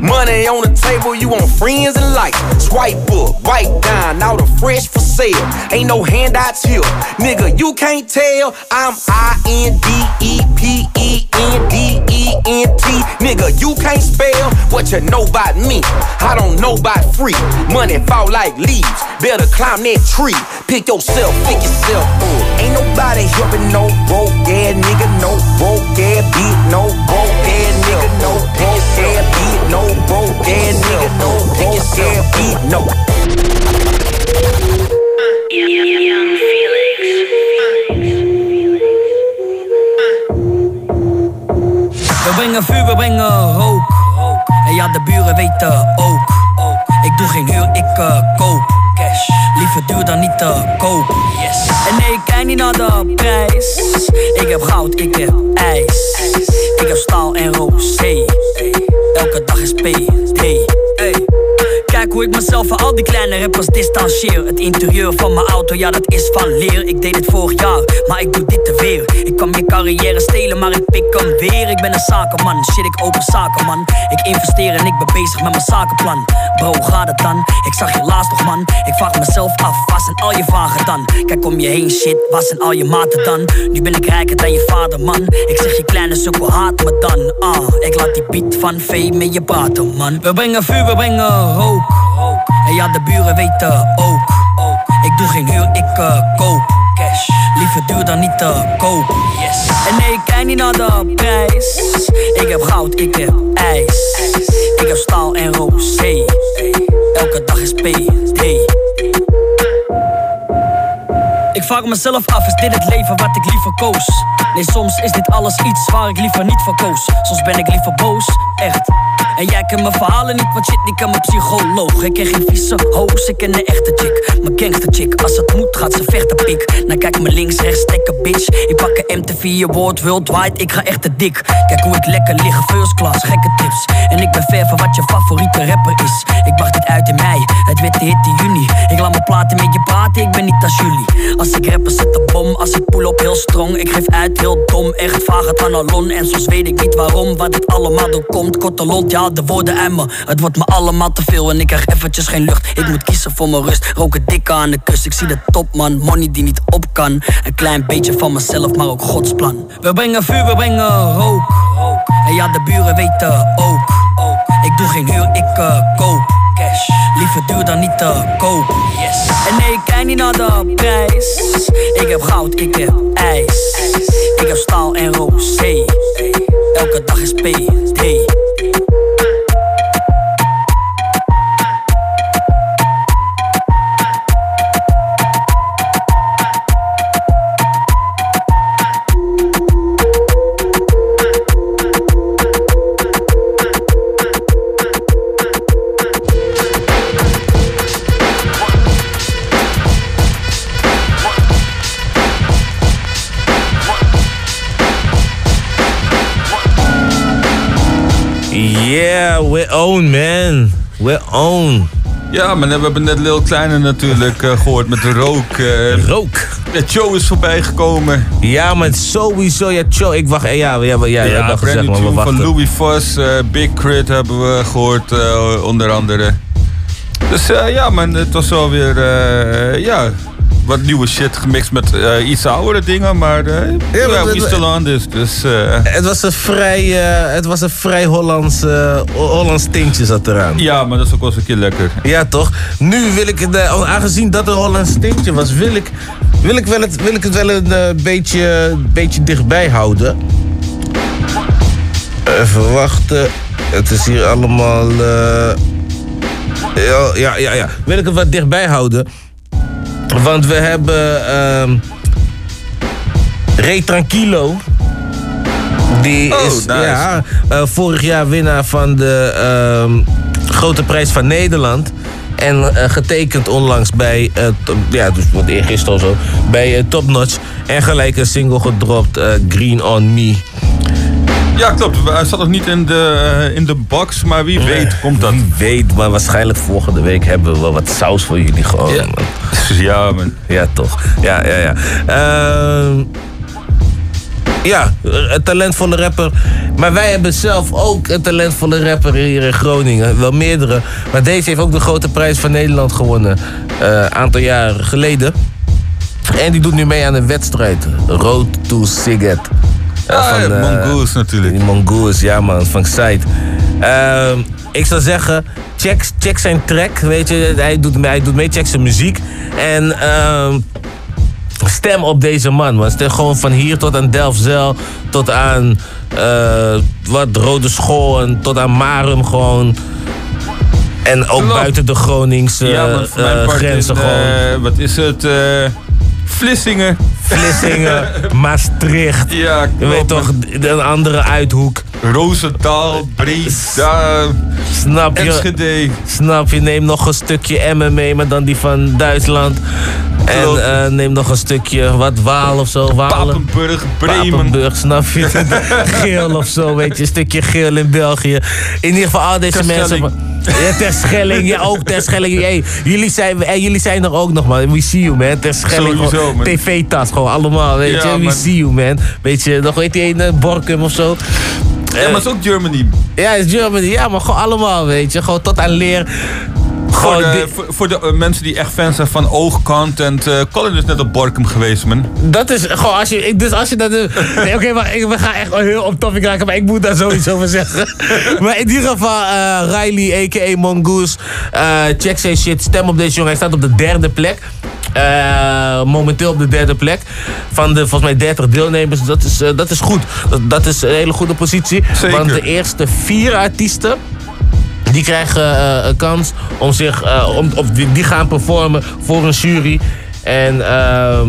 Money on the table, you want friends and likes. Swipe up, wipe down, all the fresh for sale. Ain't no handouts here. Nigga, you can't tell. I'm I N D E P E N D E N T. Nigga, you can't spell what you know about me. I don't know about free. Money fall like leaves. Better climb that tree. Pick yourself, pick yourself up. Ain't nobody helping no broke ass nigga, no broke ass beat, no broke ass nigga, no broke ass beat, no broke ass nigga, no broke ass beat, no. Uh, Young We brengen vuur, we brengen rook. En ja, de buren weten ook. Ik doe geen huur, ik eh, koop. Cash. Liever duur dan niet te koop. Yes. En nee, ik kijk niet naar de prijs. Ik heb goud, ik heb ijs. Ik heb staal en rosé. Elke dag is PD. Kijk hoe ik mezelf van al die kleine rappers distancieer. Het interieur van mijn auto, ja dat is van leer. Ik deed het vorig jaar, maar ik doe dit te weer. Ik kan je carrière stelen, maar ik pik hem weer. Ik ben een zakenman, shit ik open zaken man. Ik investeer en ik ben bezig met mijn zakenplan. Bro, gaat het dan? Ik zag je laatst nog man. Ik vraag mezelf af, waar zijn al je vragen dan? Kijk om je heen shit, waar zijn al je maten dan? Nu ben ik rijker dan je vader man. Ik zeg je kleine sukkel haat me dan. Ah, ik laat die beat van V met je praten man. We brengen vuur, we brengen rook. En ja, de buren weten ook. Ik doe geen huur, ik eh, koop. Cash. Liever duur dan niet te koop. Yes. En nee, ik kijk niet naar de prijs. Ik heb goud, ik heb ijs. Ik heb staal en rosé. Elke dag is PD. Ik vraag mezelf af, is dit het leven wat ik liever koos? Nee, soms is dit alles iets waar ik liever niet voor koos. Soms ben ik liever boos, echt. En jij kent mijn verhalen niet, want shit, ik ken mijn psycholoog. Ik ken geen vieze hoes, ik ken een echte chick. Mijn gangster chick, als het moet gaat ze vechten pik. Nou kijk me links, rechts, stekken bitch. Ik pak een MTV Award worldwide, ik ga echt te dik. Kijk hoe ik lekker lig, first class, gekke trips. En ik ben ver van wat je favoriete rapper is. Ik wacht dit uit in mei, het de hit in juni. Ik laat mijn platen met je praten, ik ben niet als jullie. Als ik rapper zet de bom, als ik pull op heel strong. Ik geef uit heel dom, echt vaag het aan alon. En soms weet ik niet waarom, wat dit allemaal door komt. Korte lont, ja, de woorden en me. Het wordt me allemaal te veel en ik krijg eventjes geen lucht. Ik moet kiezen voor mijn rust, roken dikke aan de kust. Ik zie de topman, money die niet op kan. Een klein beetje van mezelf, maar ook Gods plan. We brengen vuur, we brengen rook. En ja, de buren weten ook. Ik doe geen huur, ik eh, koop. Cash. Liever duur dan niet te koop. Yes. En nee, ik kijk niet naar de prijs. Ik heb goud, ik heb ijs. Ik heb staal en rosé. Elke dag is PD. Yeah, we own, man. We own. Ja, maar we hebben net Lil Kleine natuurlijk eh, gehoord met de rook. eh. rook. Ja, Joe is voorbij gekomen. Ja, maar sowieso, ja, Cho, ik wacht, ja, ja, ja, ja, Ja, dat gezegd, brand maar we van. Louis Voss, eh, Big Crit hebben we gehoord, eh, onder andere. Dus ja, man, het was wel weer, ja, wat nieuwe shit gemixt met eh, iets oudere dingen, maar eh ja, maar we het- still on this, dus... eh, Het was een vrij, het was een vrij Hollands, Hollands tintje zat eraan. ja, maar dat is ook wel eens een keer lekker. Ja, toch? Nu wil ik, eh, aangezien dat een Hollands tintje was, wil ik, wil ik, wel het, wil ik het wel een beetje, beetje dichtbij houden. Even wachten. Het is hier allemaal. ja, ja, ja, ja. Wil ik het wat dichtbij houden? Want we hebben. ehm Ray Tranquilo. Die Oh, is nice. ja, eh, vorig jaar winnaar van de ehm, Grote Prijs van Nederland. En eh, getekend onlangs bij, eh, ja, dus wat eergisteren of zo, bij Top Notch. En gelijk een single gedropt, Green on Me. Ja, klopt. Hij zat nog niet in de, eh, in de box, maar wie weet komt dat. Wie weet, maar waarschijnlijk volgende week hebben we wel wat saus voor jullie gewoon. Ja. man. Ja, man. Ja, toch. Ja, ja, ja. Ehm, ja, een talentvolle rapper. Maar wij hebben zelf ook een talentvolle rapper hier in Groningen. Wel meerdere. Maar deze heeft ook de grote prijs van Nederland gewonnen. Een aantal jaren geleden. En die doet nu mee aan een wedstrijd. Road to Siget. Ah, ja, Mongoose natuurlijk. Die Mongoose, ja man, van Site. Ehm, ik zou zeggen, check, check zijn track, weet je. Hij doet, hij doet mee, check zijn muziek. En ehm, stem op deze man. Stem gewoon van hier tot aan Delfzijl, tot aan eh, wat Rode School en tot aan Marum gewoon. En ook buiten de Groningse ja, eh, grenzen gewoon. eh, wat is het? eh Vlissingen. Vlissingen, Maastricht. Ja, Je weet klopt. toch, een andere uithoek. Roosendaal, Breda, Snap je? Snap je? Neem nog een stukje Emmen mee, maar dan die van Duitsland. En eh, neem nog een stukje, wat Waal of zo. Walen. Papenburg, Bremen. Papenburg, snap je? geel of zo, weet je. Een stukje geel in België. In ieder geval al deze Terschelling. mensen. Ja, Terschelling. Ja, ook Terschelling. Hey, jullie, zijn, hey, jullie zijn er ook nog, man. We see you, man. Terschelling. TV-tas, gewoon allemaal, weet Ja, je. We see you, man. Weet je, nog weet die ene Borkum of zo. Ja, maar het is ook Germany. Ja, het is Germany. Ja, maar gewoon allemaal, weet je. Gewoon tot aan leer. Voor Gewoon de, dit- voor, voor de eh, mensen die echt fans zijn van oogcontent. eh Colin is net op Borkum geweest, man. Dat is gewoon als je. Dus als je dat. Nee, oké, maar ik, we gaan echt heel op topic raken, maar ik moet daar zoiets over zeggen. Maar in ieder geval, eh, Riley, a.k.a. Mongoose. eh, check zijn shit, stem op deze jongen. Hij staat op de derde plek. Eh, momenteel op de derde plek. Van de volgens mij 30 deelnemers. Dat is, eh, dat is goed. Dat, dat is een hele goede positie. Zeker. Want de eerste vier artiesten. Die krijgen eh, een kans om zich. eh, om, of die, die gaan performen voor een jury. En ehm,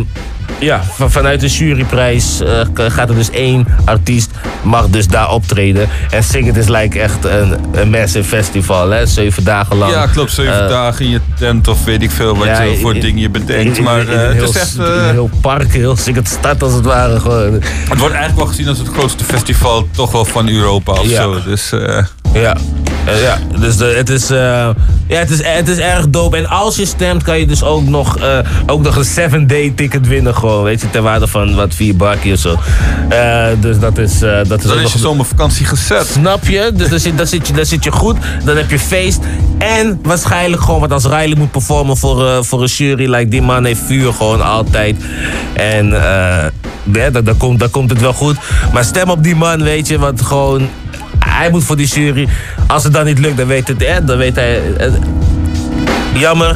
ja, van- vanuit de juryprijs eh, gaat er dus één artiest. Mag dus daar optreden. En Sing It is like echt een, een massive festival. Hè? Zeven dagen lang. Ja, klopt. Zeven dagen in je tent of weet ik veel wat ja, je voor in- dingen je bedenkt. in- maar in- het is echt... een heel park, heel Sing It stad als het ware. Gewoon. het wordt eigenlijk wel gezien als het grootste festival toch wel van Europa of Ja. zo. Dus Ja, Eh, ja. dus de, het, is, eh, ja, het, is, het is erg dope. En als je stemt, kan je dus ook nog, eh, ook nog een 7-day ticket winnen. Gewoon, weet je, ter waarde van wat vier bakje of zo. Eh, dus dat is. eh, dat is dan is je zomervakantie gezet. Snap je? Dus dan zit, dan, zit je, dan zit je goed, dan heb je feest. En waarschijnlijk gewoon, want als Riley moet performen voor, eh, voor een jury, like die man heeft vuur gewoon altijd. En eh ja, dan, dan, komt, dan komt het wel goed. Maar stem op die man, weet je, want gewoon. Hij moet voor die jury. Als het dan niet lukt, dan weet, het, eh, dan weet hij... eh, jammer,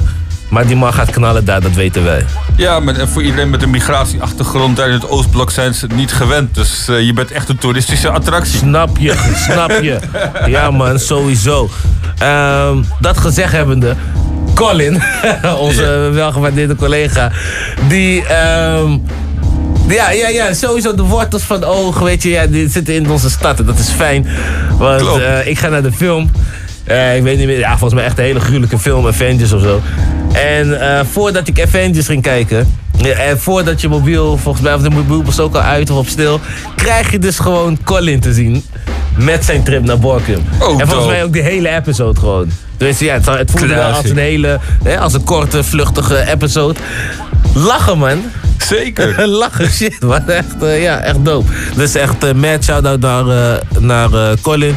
maar die man gaat knallen daar, dat weten wij. Ja, maar en voor iedereen met een migratieachtergrond daar in het Oostblok zijn ze het niet gewend. Dus eh, je bent echt een toeristische attractie. Snap je, snap je. Ja man, sowieso. Ehm, dat gezegd hebbende, Colin, onze welgewaardeerde collega, die... ehm, ja, ja, ja, sowieso de wortels van ogen, weet je, ja, die zitten in onze stad en dat is fijn. Want eh, ik ga naar de film. Eh, ik weet niet meer, ja, volgens mij echt een hele gruwelijke film, Avengers of zo. En eh, voordat ik Avengers ging kijken, en voordat je mobiel, volgens mij, of de mobiel was ook al uit of op stil, krijg je dus gewoon Colin te zien met zijn trip naar Borkum. Oh, en volgens mij ook die hele episode gewoon. Dus ja, het, het voelde wel als een hele, hè, als een korte, vluchtige episode. Lachen man. Zeker. Lachen, shit man. Echt, eh, ja, echt dope. Dus echt uh, mad shout-out naar, eh, naar eh, Colin.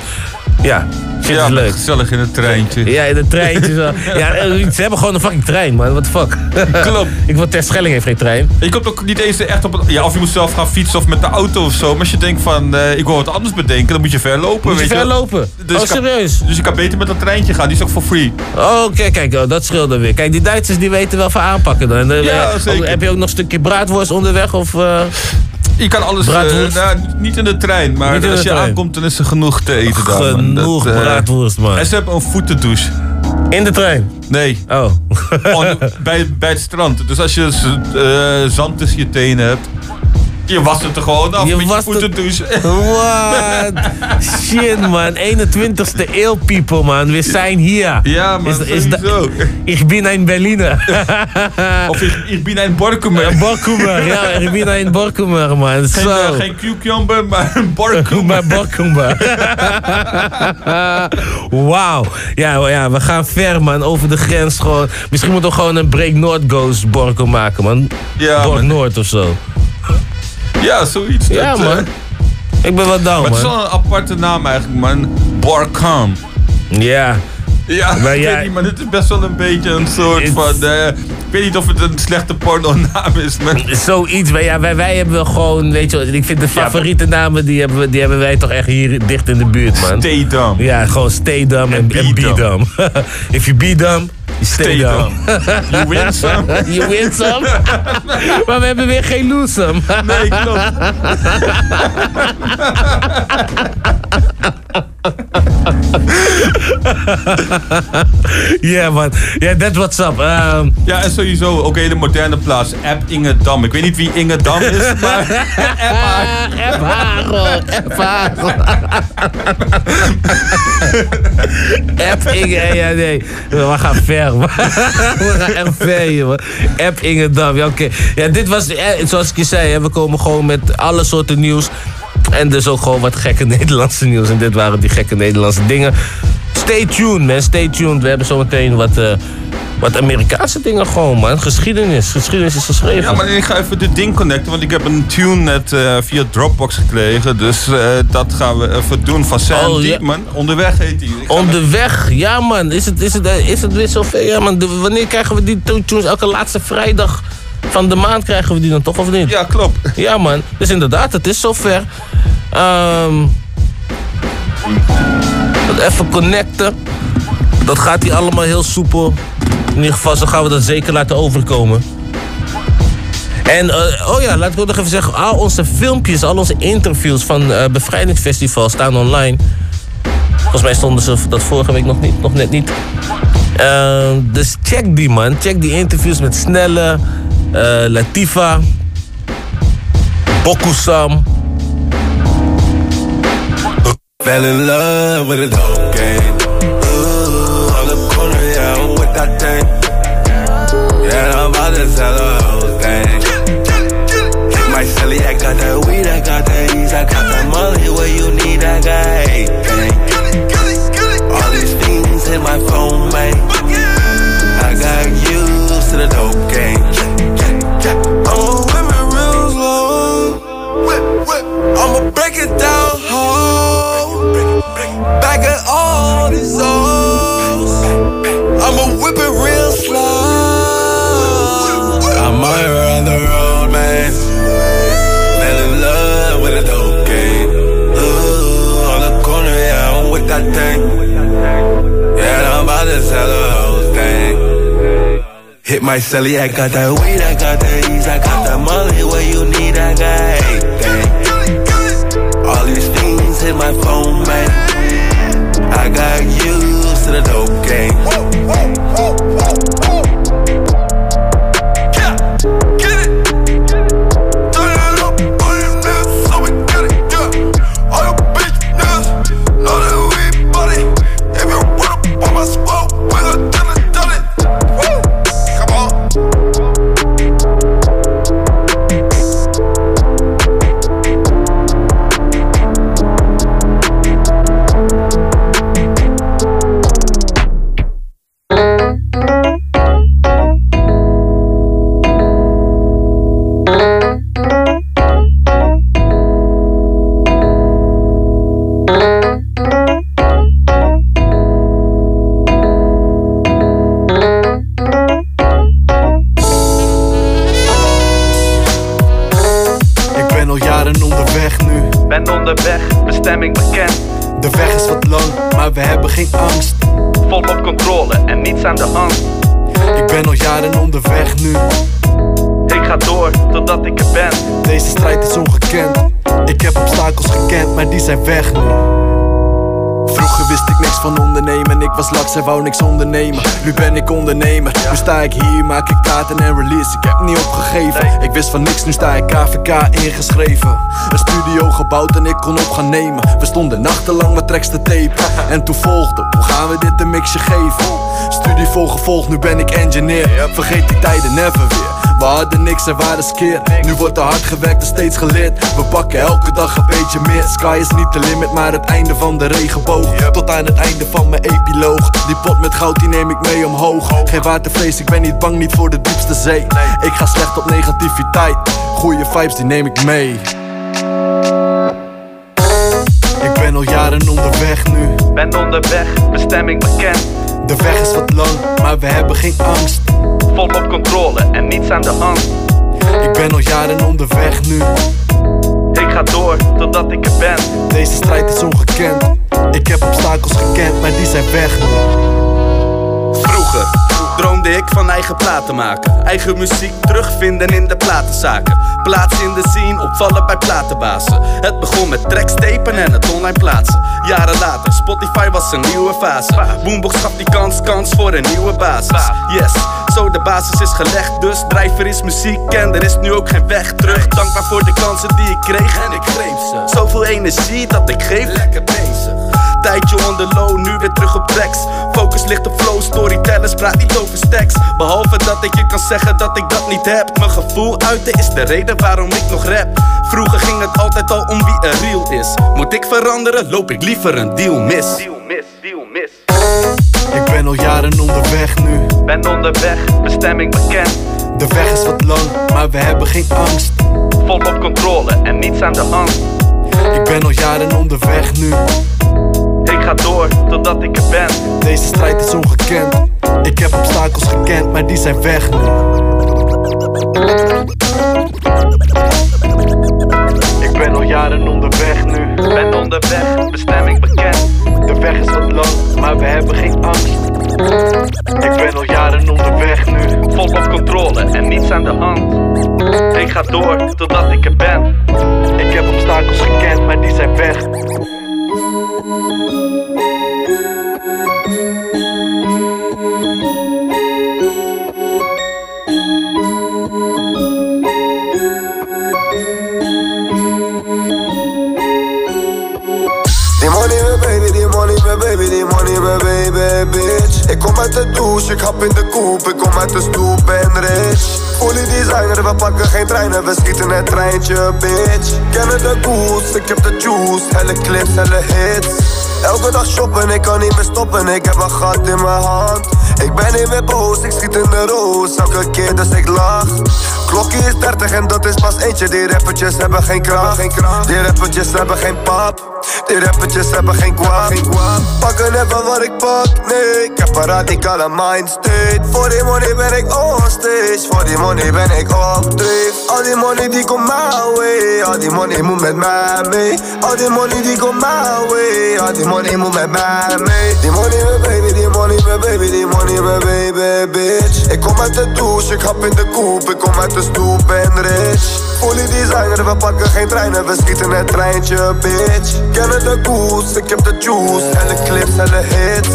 Ja, shit Ja, is maar leuk. gezellig in het treintje. Ja, in het treintje zo. Ja, eh, ze hebben gewoon een fucking trein, man. What the fuck? Klopt. Ik word ter Schelling heeft geen trein. Je komt ook niet eens echt op een... Ja, of je moet zelf gaan fietsen of met de auto of zo. Maar als je denkt van, eh, ik wil wat anders bedenken, dan moet je ver lopen. Moet je ver lopen? Dus oh, kan- serieus? Dus je kan beter met dat treintje gaan, die is ook voor free. Oh, oké, kijk, oh, dat scheelt dan weer. Kijk, die Duitsers die weten wel van aanpakken dan. Ja, eh, zeker. Heb je ook nog een stukje braadworst onderweg? Of, Je kan alles... nou, niet in de trein, maar als je trein. aankomt, dan is er genoeg te eten dan. Genoeg Dat, eh, braadworst, man. En ze hebben een voetendouche. In de trein? Nee. Oh. On- bij, bij het strand. Dus als je eh, zand tussen je tenen hebt, je wast het er gewoon af Je met je wast het- voetendouche. What? Shit, man. 21ste eeuw, people, man. We zijn hier. Ja, man, sowieso. ik ben in Berliner. Of ik, ik ben een borkumer. Borkumer, ja. Ik ben in Borkumer, man. Geen, eh, geen cucumber, maar een borkumer. Maar Borkumer. Wauw. Ja, ja, we gaan ver, man. Over de grens gewoon. Misschien moeten we gewoon een Break Noord Ghost Borkum maken, man. Ja, Bork. Noord of zo. Ja, zoiets. Ja, Dat, eh, man. Ik ben wel down, Maar het is man. wel een aparte naam eigenlijk, man. Borkum. Ja. Ja, Maar ik ja- weet niet, maar dit is best wel een beetje een soort van... eh, ik weet niet of het een slechte porno-naam is, man. Zoiets, maar ja, wij, wij hebben gewoon, weet je, ik vind de favoriete namen, die hebben, we- die hebben wij toch echt hier dicht in de buurt, man. Stay dumb. Ja, gewoon stay dumb en, be en. If you be dumb, stay, Stay dumb. You win some. you win some. maar we hebben weer geen lose some. Nee, klopt. Ja, man. Ja, that's what's up. Ehm, Ja, en sowieso ook een hele moderne plaats. App Inge Dam. Ik weet niet wie Inge Dam is, maar... App haar. App haar gewoon. App Inge, ja nee. We gaan ver, man. We gaan echt ver hier, man. App Ingedam, ja oké. Ja, dit was, eh, zoals ik je zei, hè, we komen gewoon met alle soorten nieuws. En dus ook gewoon wat gekke Nederlandse nieuws. En dit waren die gekke Nederlandse dingen. Stay tuned, man. Stay tuned. We hebben zometeen wat, eh, wat Amerikaanse dingen gewoon, man. Geschiedenis. Geschiedenis is geschreven. Ja, maar ik ga even dit ding connecten, want ik heb een tune net eh, via Dropbox gekregen. Dus eh, dat gaan we even doen van Sam Oh, ja. Onderweg heet hij. Onderweg, ja man. Is het, is het, is het weer zover? Ja man, De- wanneer krijgen we die tunes? Elke laatste vrijdag van de maand krijgen we die dan toch of niet? Ja, klopt. Ja man, dus inderdaad, het is zover. Ehm even connecten. Dat gaat hier allemaal heel soepel. In ieder geval, zo gaan we dat zeker laten overkomen. En, eh, oh ja, laat ik ook nog even zeggen. Al onze filmpjes, al onze interviews van eh Bevrijdingsfestival staan online. Volgens mij stonden ze dat vorige week nog, niet, nog net niet. Eh, dus check die man. Check die interviews met Snelle, eh, Latifa, Bokusam. Fell in love with a dope game. Ooh, on the corner, yeah, I'm with that thing. Yeah, I'm about to sell a whole thing. My silly, I got that weed, I got that ease, I got that money where you need, I got everything. All these things in my phone, man. I got used to the dope game. Back at all these O's. I'ma whip it real slow. I'm might run the road, man. Fell in love with a dope game. Ooh, on the corner, yeah, I'm with that thing. Yeah, I'm about to sell the whole thing. Hit my celly, I got that weed, I got that ease, I got that money. What you need, I got everything. All these things hit my phone, man. I got used to the dope game. Maar die zijn weg nu. Vroeger wist ik niks van ondernemen. Ik was laks en wou niks ondernemen. Nu ben ik ondernemer. Nu sta ik hier, maak ik kaarten en release. Ik heb niet opgegeven. Ik wist van niks, nu sta ik KVK ingeschreven. Een studio gebouwd en ik kon op gaan nemen. We stonden nachtenlang met tracks te. En toen volgde, hoe gaan we dit een mixje geven? Studie voor gevolg, nu ben ik engineer. Vergeet die tijden never. We hadden niks en waren skeer. Nu wordt er hard gewerkt en steeds geleerd. We pakken elke dag een beetje meer. Sky is niet de limit, maar het einde van de regenboog. Tot aan het einde van mijn epiloog. Die pot met goud, die neem ik mee omhoog. Geen watervrees, ik ben niet bang, niet voor de diepste zee. Ik ga slecht op negativiteit. Goeie vibes, die neem ik mee. Ik ben al jaren onderweg nu. Ben onderweg, bestemming bekend. De weg is wat lang, maar we hebben geen angst. Volop controle en niets aan de hand. Ik ben al jaren onderweg nu. Ik ga door totdat ik er ben. Deze strijd is ongekend. Ik heb obstakels gekend, maar die zijn weg nu. Vroeger droomde ik van eigen platen maken. Eigen muziek terugvinden in de platenzaken. Plaats in de scene, opvallen bij platenbazen. Het begon met tracks tapen en het online plaatsen. Jaren later, Spotify was een nieuwe fase. Boombox gaf die kans, kans voor een nieuwe basis. Yes, zo de basis is gelegd. Dus drijver is muziek en er is nu ook geen weg terug. Dankbaar voor de kansen die ik kreeg en ik greep ze. Zoveel energie dat ik geef. Lekker bezig. Tijdje on the low, nu weer terug op tracks. Focus ligt op flow, storytellers praat niet over stacks. Behalve dat ik je kan zeggen dat ik dat niet heb. Mijn gevoel uiten is de reden waarom ik nog rap. Vroeger ging het altijd al om wie er real is. Moet ik veranderen, loop ik liever een deal mis. Deal mis, deal mis. Ik ben al jaren onderweg nu. Ben onderweg, bestemming bekend. De weg is wat lang, maar we hebben geen angst. Volop controle en niets aan de hand. Ik ben al jaren onderweg nu. Ik ga door totdat ik er ben. Deze strijd is ongekend. Ik heb obstakels gekend, maar die zijn weg nu. Ik ben al jaren onderweg nu. Ben onderweg, bestemming bekend. De weg is wat lang, maar we hebben geen angst. Ik ben al jaren onderweg nu. Volop controle en niets aan de hand. Ik ga door totdat ik er ben. Ik heb obstakels gekend, maar die zijn weg. Baby, bitch. Ik kom uit de douche, ik hap in de koep, ik kom uit de stoep en rich. Fully designer, we pakken geen treinen, we schieten het treintje, bitch. Kennen de goose, ik heb de juice, helle clips, helle hits. Elke dag shoppen, ik kan niet meer stoppen, ik heb een gat in mijn hand. Ik ben niet meer boos, ik schiet in de roos, elke keer dus ik lach. Klokje is 30 en dat is pas eentje, die rappertjes hebben geen kracht. Die rappertjes hebben geen pap. Die rappertjes hebben geen kwaad. Pakken even wat ik pak, nee. Ik heb een radicale mindstate. Voor die money ben ik on stage. Voor die money ben ik op dreef. Al die money die komt my way. Al die money moet met mij mee. Al die money die komt my way. Al die money moet met mij mee. Die money mijn baby, die money mijn baby, die money mijn baby, bitch. Ik kom uit de douche, ik hap in de koep. Ik kom uit de stoep en rich. Fully designer, we pakken geen treinen, we schieten het treintje, bitch. Kennen de koers, ik heb de juice. Helle clips, helle hits.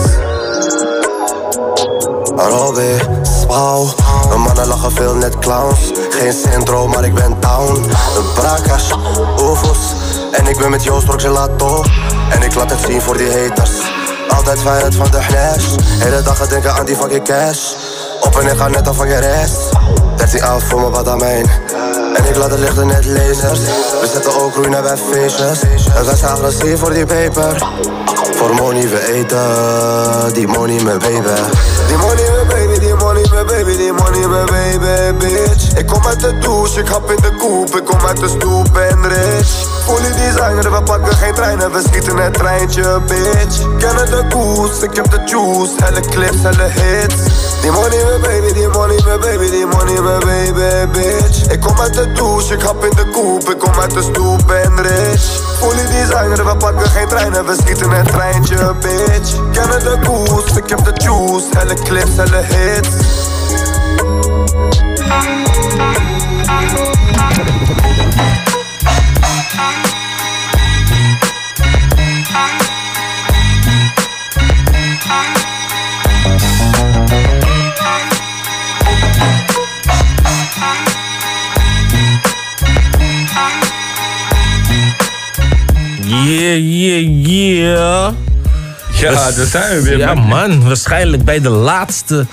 Robby, spauw. De mannen lachen veel net clowns. Geen syndroom, maar ik ben down. De brakas, oefels. En ik ben met Joost Gelato. En ik laat het zien voor die haters. Altijd vrijheid van de flash. Hele dag denken aan die fucking cash. Op en ik ga net af van je rest. 13 af voor mijn badamijn. En ik laat het lichten net lasers. We zetten ook groeien bij feestjes. En wij zijn agressief voor die paper. Voor money we eten, die money mijn baby. Baby, die money baby, baby, bitch. Ik kom uit de douche, ik hap in de koep, ik kom uit de stoep en rich. Fully designer, we pakken geen treinen, we schieten het treintje, bitch. Kennen de koers, ik heb de juice, helle clips, helle hits. Die money baby, die money baby, die money mijn baby, bitch. Ik kom uit de douche, ik hap in de koep, ik kom uit de stoep en rich. Fully designer, we pakken geen treinen, we schieten het treintje, bitch. Kennen de koers, ik heb de juice, helle clips, helle hits. Yeah, yeah, yeah. Ja, daar zijn we weer, Ja, man. man. Waarschijnlijk bij de laatste,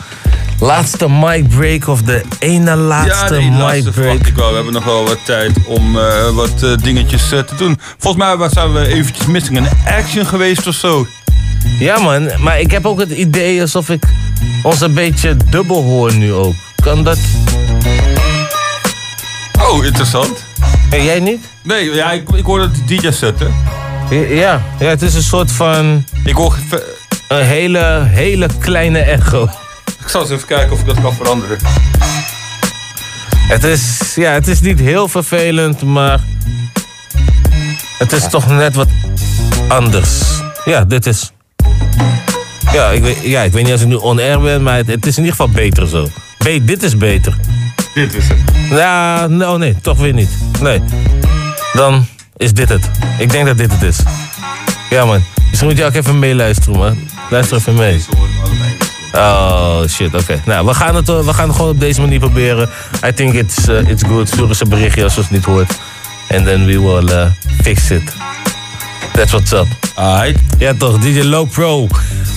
laatste mic break of de ene laatste ja, mic laatste break. ik wel. We hebben nog wel wat tijd om eh, wat eh, dingetjes eh, te doen. Volgens mij zijn we eventjes missing in action geweest of zo. Ja, man. Maar ik heb ook het idee alsof ik ons een beetje dubbel hoor nu ook. Kan dat? Oh, interessant. En jij niet? Nee, ja, ik, ik hoorde het DJ zetten. Ja, ja, het is een soort van... Ik hoor... Een hele, hele kleine echo. Ik zal eens even kijken of ik dat kan veranderen. Het is, ja, het is niet heel vervelend, maar... Het is toch net wat anders. Ja, dit is... Ja, ik weet, ja, ik weet niet als ik nu on-air ben, maar het, het is in ieder geval beter zo. Be dit is beter. Dit is het. Ja, nou nee, toch weer niet. Nee. Dan is dit het. Ik denk dat dit het is. Ja man, misschien moet je ook even meeluisteren man. Luister even mee. Oh shit, oké. Nou, we gaan, het, eh, we gaan het gewoon op deze manier proberen. I think it's, eh, it's good. Stuur eens een berichtje als je het niet hoort. And then we will eh, fix it. That's what's up. Alright. Ja toch, DJ Low Pro.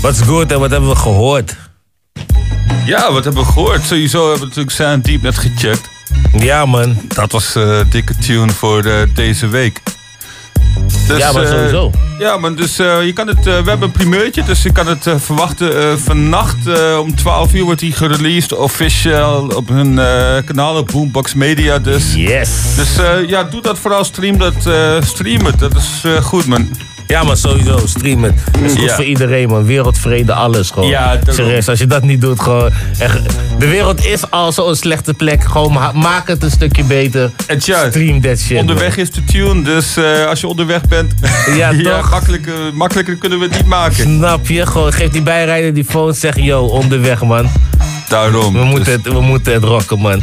What's good en wat hebben we gehoord? Ja, wat hebben we gehoord? Sowieso hebben we natuurlijk Sound Deep net gecheckt. Ja, man. Dat was een dikke tune voor deze week. Dus, Ja, maar eh, sowieso. ja, man, dus eh, je kan het, eh, we hebben een primeurtje, dus je kan het verwachten. vannacht om 12 uur wordt hij gereleased, officieel op hun kanaal, op Boombox Media. Dus, yes. dus ja, doe dat vooral, stream, dat, stream het, dat is goed, man. Ja, maar sowieso, stream het. Dat is goed Ja. voor iedereen, man. Wereldvrede, alles gewoon. Ja. Serieus, als je dat niet doet, gewoon... echt, de wereld is al zo'n slechte plek. Gewoon ma- maak het een stukje beter. Stream that shit. Onderweg is de tune, dus eh, als je onderweg bent, Ja, toch? makkelijker, makkelijker kunnen we het niet maken. Snap je? Gewoon, geef die bijrijder die phone, zeg yo, onderweg, man. Daarom. We moeten, het, we moeten het rocken, man.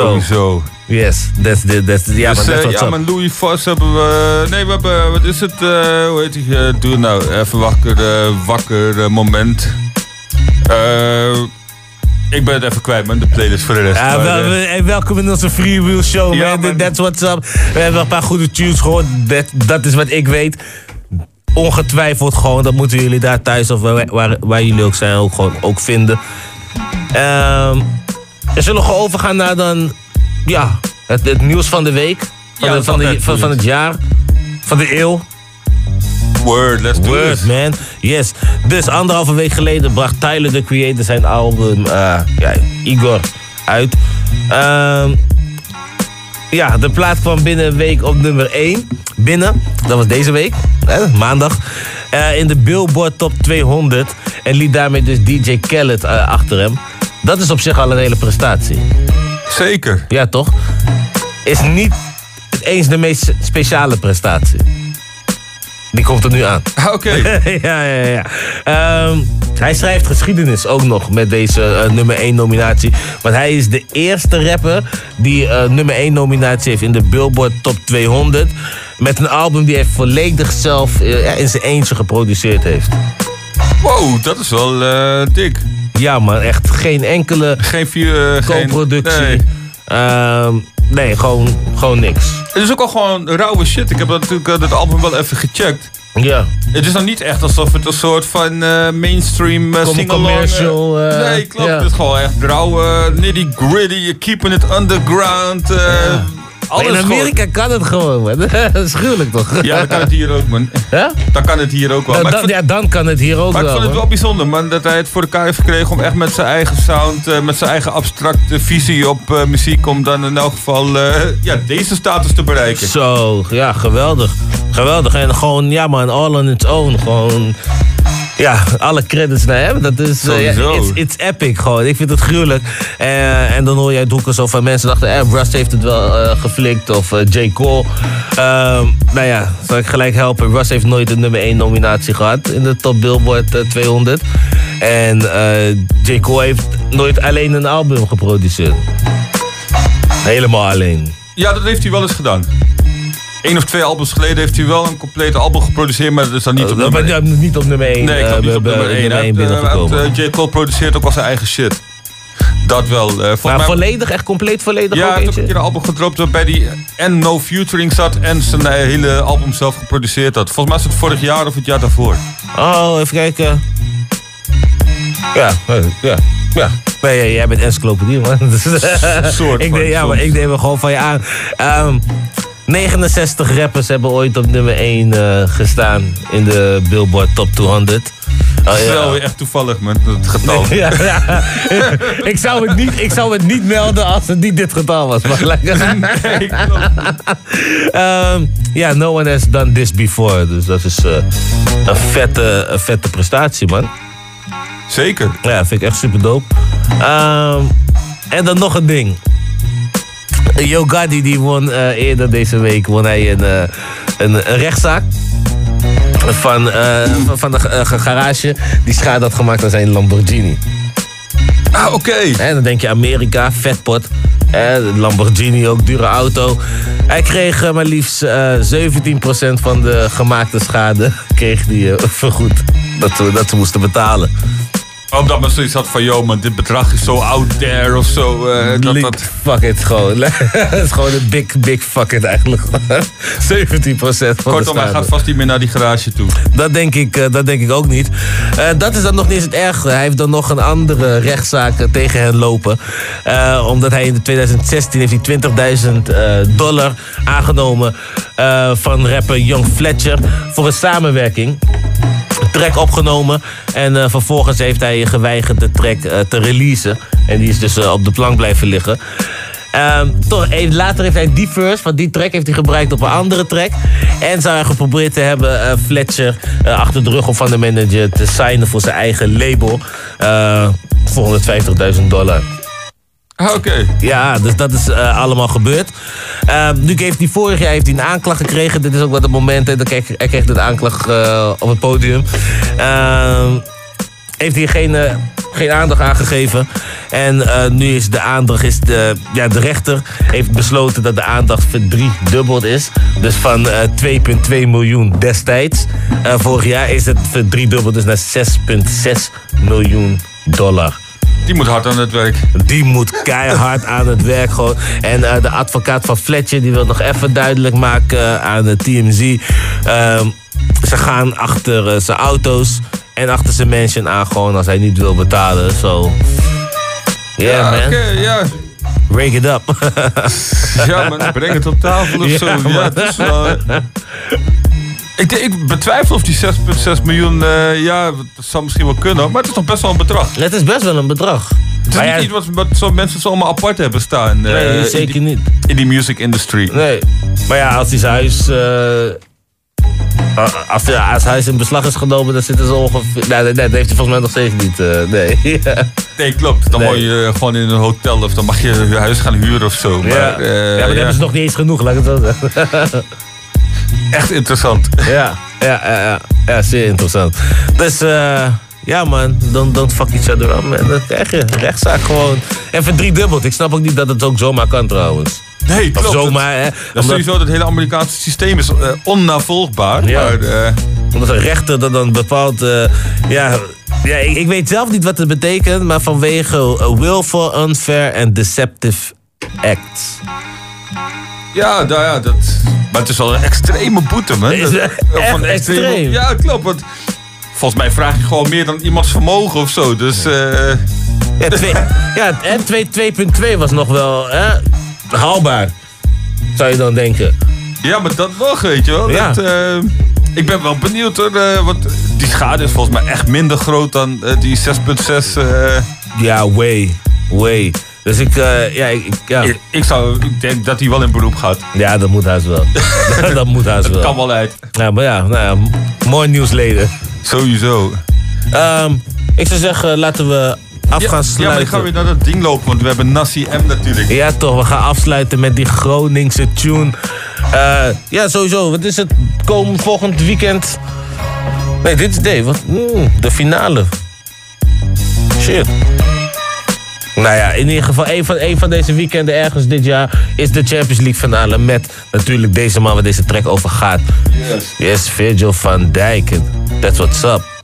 Zo. Sowieso. Yes, that's the, that's the, ja, dus, that's eh, ja, maar Louis Vos hebben we... Nee, we hebben... Wat is het? eh, hoe heet die? eh, doe nou. Even wakker, wakker moment. Ik ben het even kwijt, man. De playlist voor de rest. Ja, maar, wel, we- hey, welkom in onze freewheel show, Ja, man. That's what's up. We hebben een paar goede tunes gehoord. Dat, dat is wat ik weet. Ongetwijfeld gewoon. Dat moeten jullie daar thuis of waar, waar, waar jullie ook zijn ook gewoon ook vinden. Ehm we zullen gewoon overgaan naar dan... Ja, het, het nieuws van de week. Van, Ja, de, van, de, van, het jaar. Van de eeuw. Word, let's do Word, it. man. Yes. Dus anderhalve week geleden bracht Tyler, the Creator, zijn album eh, ja, Igor uit. Ehm, ja, de plaat kwam binnen een week op nummer 1. binnen. Dat was deze week, hè, maandag. eh, in de Billboard Top 200. En liet daarmee dus DJ Khaled eh, achter hem. Dat is op zich al een hele prestatie. Zeker. Ja, toch? Is niet eens de meest speciale prestatie. Die komt er nu aan. Oké. ja, ja, ja. Ehm, hij schrijft geschiedenis ook nog met deze eh, nummer 1 nominatie. Want hij is de eerste rapper die eh, nummer 1 nominatie heeft in de Billboard Top 200. Met een album die hij volledig zelf eh, in zijn eentje geproduceerd heeft. Wow, dat is wel dik. Ja, maar echt geen enkele Geen vier... eh, geen- co-productie. Nee. Ehm, nee, gewoon, gewoon niks. Het is ook al gewoon rauwe shit. Ik heb dat natuurlijk eh, dat album wel even gecheckt. Ja. Het is dan niet echt alsof het een soort van eh, mainstream uh, sing-along... commercial, eh, eh, nee, klopt. ja. Het is gewoon echt rauwe, nitty-gritty. Je keeping it underground. eh Maar alles in Amerika kan het gewoon, man. Dat is gruwelijk toch? Ja, dan kan het hier ook, man. Ja? Dan kan het hier ook wel. Dan, dan- ja, dan kan het hier ook Maar ik wel. vond het man. wel bijzonder, man, dat hij het voor elkaar heeft gekregen om echt met zijn eigen sound, eh, met zijn eigen abstracte visie op eh, muziek, om dan in elk geval eh, ja, deze status te bereiken. Zo, ja, geweldig. Geweldig. En gewoon, ja man, all on its own. Gewoon, ja, alle credits naar hem. Dat is, eh, ja, it's, it's epic gewoon. Ik vind het gruwelijk. Eh, en dan hoor je uit hoeken zo van mensen dachten, eh, Rust heeft het wel eh, geflikt. Of eh, J. Cole. Ehm, nou ja, zal ik gelijk helpen. Russ heeft nooit een nummer 1 nominatie gehad in de Top Billboard eh, 200. En eh, J. Cole heeft nooit alleen een album geproduceerd. Helemaal alleen. Ja, dat heeft hij wel eens gedaan. Eén of twee albums geleden heeft hij wel een complete album geproduceerd, maar dat is dan niet op Dat nummer ben je niet op nummer 1. Nee, ik had niet op nummer 1. Hij heeft, eh, eh, J. Cole produceert ook wel zijn eigen shit. Dat wel. eh, maar mij, volledig, echt compleet volledig ja, ook hij heeft ook een keer een album gedropt waarbij hij en no featuring zat en zijn eh, hele album zelf geproduceerd had. Volgens mij is het vorig jaar of het jaar daarvoor. Oh, even kijken. Ja, eh, ja, ja. Nee, jij bent encyclopedie, man. Soort ik denk, ja, maar ik neem er gewoon van je aan. Ehm, 69 rappers hebben ooit op nummer 1 eh, gestaan in de Billboard Top 200. Oh, Dat is ja. wel weer echt toevallig, man, dat getal. Ja, ja. ik, zou het niet, ik zou het niet melden als het niet dit getal was. Maar gelijk. Ehm, Ja, no one has done this before. Dus dat is eh, een, vette, een vette prestatie, man. Zeker. Ja, vind ik echt super dope. Ehm, en dan nog een ding. Yo Gotti die won eh, eerder deze week won hij een, eh, een, een rechtszaak. Van, eh, van- de garage die schade had gemaakt aan zijn Lamborghini. Ah, oké. En dan denk je Amerika, vetpot. Lamborghini ook, dure auto. Hij kreeg maar liefst eh 17% van de gemaakte schade kreeg die, vergoed. Dat, dat ze moesten betalen. Omdat men zoiets had van, joh, man, dit bedrag is zo out there of zo. eh, dat, dat... Fuck it, gewoon. Het is gewoon een big, big fuck it eigenlijk. 17% van de Kortom, hij gaat vast niet meer naar die garage toe. Dat denk ik, eh, dat denk ik ook niet. Eh, dat is dan nog niet eens het ergste. Hij heeft dan nog een andere rechtszaak tegen hen lopen. Omdat hij in 2016 heeft hij 20.000 eh, dollar aangenomen van rapper Young Fletcher voor een samenwerking. Track opgenomen en eh, vervolgens heeft hij geweigerd de track eh, te releasen. En die is dus eh, op de plank blijven liggen. Ehm, toch, later heeft hij die verse van die track heeft hij gebruikt op een andere track. En zou hij geprobeerd te hebben Fletcher achter de rug om van de manager te signen voor zijn eigen label. voor 150.000 dollar. Ah, oké. Ja, dus dat is eh, allemaal gebeurd. Ehm, nu heeft hij vorig jaar heeft hij een aanklacht gekregen. Dit is ook wat het moment. dat hij hij kreeg de aanklacht eh, op het podium. Ehm, heeft hij geen, eh, geen aandacht aangegeven. En nu is de aandacht, is de, ja, de rechter heeft besloten dat de aandacht verdriedubbeld is. Dus van eh 2,2 miljoen destijds. vorig jaar is het verdriedubbeld dus naar 6,6 miljoen dollar. Die moet hard aan het werk. Die moet keihard aan het werk gewoon. En eh, de advocaat van Fletcher die wil nog even duidelijk maken eh, aan de TMZ. ehm, ze gaan achter eh, zijn auto's en achter zijn mansion aan gewoon als hij niet wil betalen. Zo. Yeah ja, man. oké, ja. Break it up. Ja, maar breng het op tafel of Ja, zo. Ja, man. het is wel... Ik, ik betwijfel of die 6,6 miljoen, eh, ja, dat zou misschien wel kunnen. Maar het is nog best wel een bedrag. Het is best wel een bedrag. Het is Maar niet ja- iets wat, wat zo mensen zo allemaal apart hebben staan. eh, Nee, zeker die- niet. In die music industry. Nee. Maar ja, als zijn huis... eh, als, hij- als huis in beslag is genomen, dan zitten ze ongeveer... Nee, nee, nee, dat heeft hij volgens mij nog steeds niet. nee. Nee, klopt. Dan Nee. word je gewoon in een hotel of dan mag je je huis gaan huren of zo. Maar, ja. eh, ja, maar dan hebben ze nog niet eens genoeg, laat ik het zo zeggen. Echt interessant. Ja, ja, ja, ja, zeer interessant. Dus eh, ja man, don't, don't fuck each other up man. Dat krijg je. Rechtszaak gewoon. Even driedubbeld. Ik snap ook niet dat het ook zomaar kan trouwens. Nee, Of klopt. zomaar hè. Dat is Omdat, sowieso het hele Amerikaanse systeem is eh, onnavolgbaar. Ja. Maar, eh, omdat een rechter dat dan bepaalt... ja, ja ik, ik weet zelf niet wat het betekent, maar vanwege willful, unfair en deceptive acts. Ja, nou ja, dat... Maar het is wel een extreme boete, man. Is Dat- extreem? Ja, klopt. Want volgens mij vraag je gewoon meer dan iemands vermogen of zo. Dus... eh, Ja, twee- ja en twee- 2.2 was nog wel hè, haalbaar, zou je dan denken. Ja, maar dat wel, weet je wel. Ja. Dat, eh, ik ben wel benieuwd hoor. eh, want die schade is volgens mij echt minder groot dan die 6,6. eh. Ja, way, way. Dus ik, eh, ja, ik, ik- ja. Ik, ik zou, ik denk dat hij wel in beroep gaat. Ja, dat moet haast wel. dat moet haast wel. Dat kan wel uit. Ja, maar ja, nou ja, mooi nieuwsleden. Sowieso. Ehm, ik zou zeggen, laten we af Ja, gaan ja, maar sluiten. ik ga weer naar dat ding lopen, want we hebben Nassi M natuurlijk. Ja, toch, we gaan afsluiten met die Groningse tune. Eh, ja, sowieso. Wat is het? Komend volgend weekend. Nee, dit is nee, wat? Mm, de finale. Shit. Nou ja, in ieder geval, een van, een van deze weekenden ergens dit jaar is de Champions League finale. Met natuurlijk deze man waar deze track over gaat. Yes. Yes, Virgil van Dijk. That's what's up.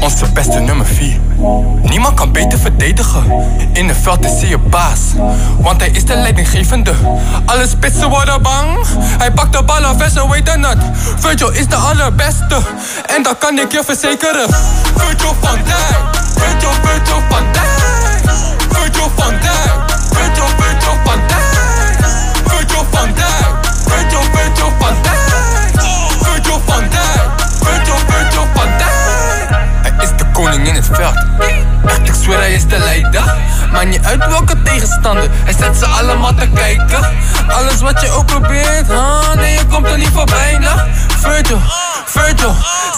Onze beste nummer 4. Niemand kan beter verdedigen. In het veld is hij je baas. Want hij is de leidinggevende. Alle spitsen worden bang. Hij pakt de bal af en ze weten het. Virgil is de allerbeste. En dat kan ik je verzekeren. Virgil van Dijk. Virgil, Virgil van Dijk. Virgil van Dijk. Virgil, Virgil van Dijk. Virgil van Dijk. In het. Echt, ik zweer, hij is de leider. Maakt niet uit welke tegenstander. Hij zet ze allemaal te kijken. Alles wat je ook probeert, huh? nee, je komt er niet voorbij, nou. Virgil, Virgil,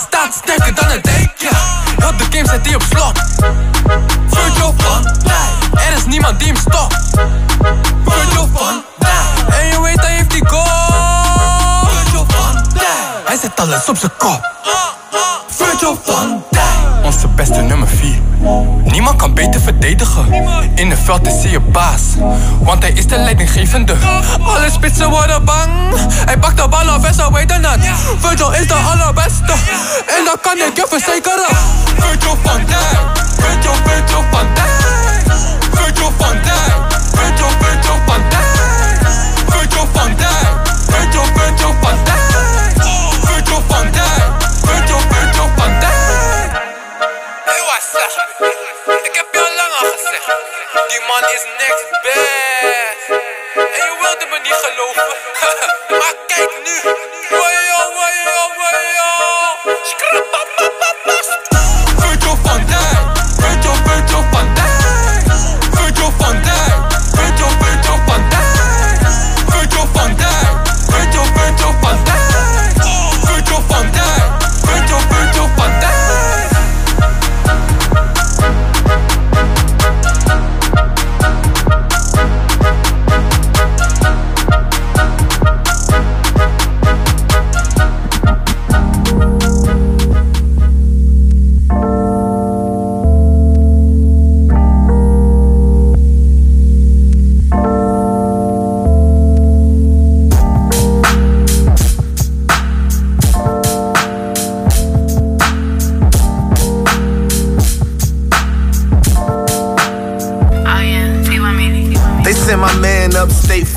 staat sterker dan het denken. Heel de game zet hij op slot. Virgil van Dijk, er is niemand die hem stopt. Virgil van Dijk, en je weet hij heeft die goal. Hij zet alles op zijn kop. Virgil van Dijk. Onze beste nummer 4. Niemand kan beter verdedigen. In het veld is hij je baas. Want hij is de leidinggevende. Alle spitsen worden bang. Hij pakt de bal af en ze weten het. Virgil is de allerbeste. En dat kan ik je verzekeren. Virgil van Dijk. Virgil, Virgil van Dijk. Virgil van Dijk. Virgil, Virgil van Dijk. Virgil van Dijk. Virgil, Virgil van Dijk. Ik heb je al lang al gezegd. Die man is next best. En je wilde me niet geloven. maar kijk nu. Wajo, wajo, wajo. Virgil van Dijk.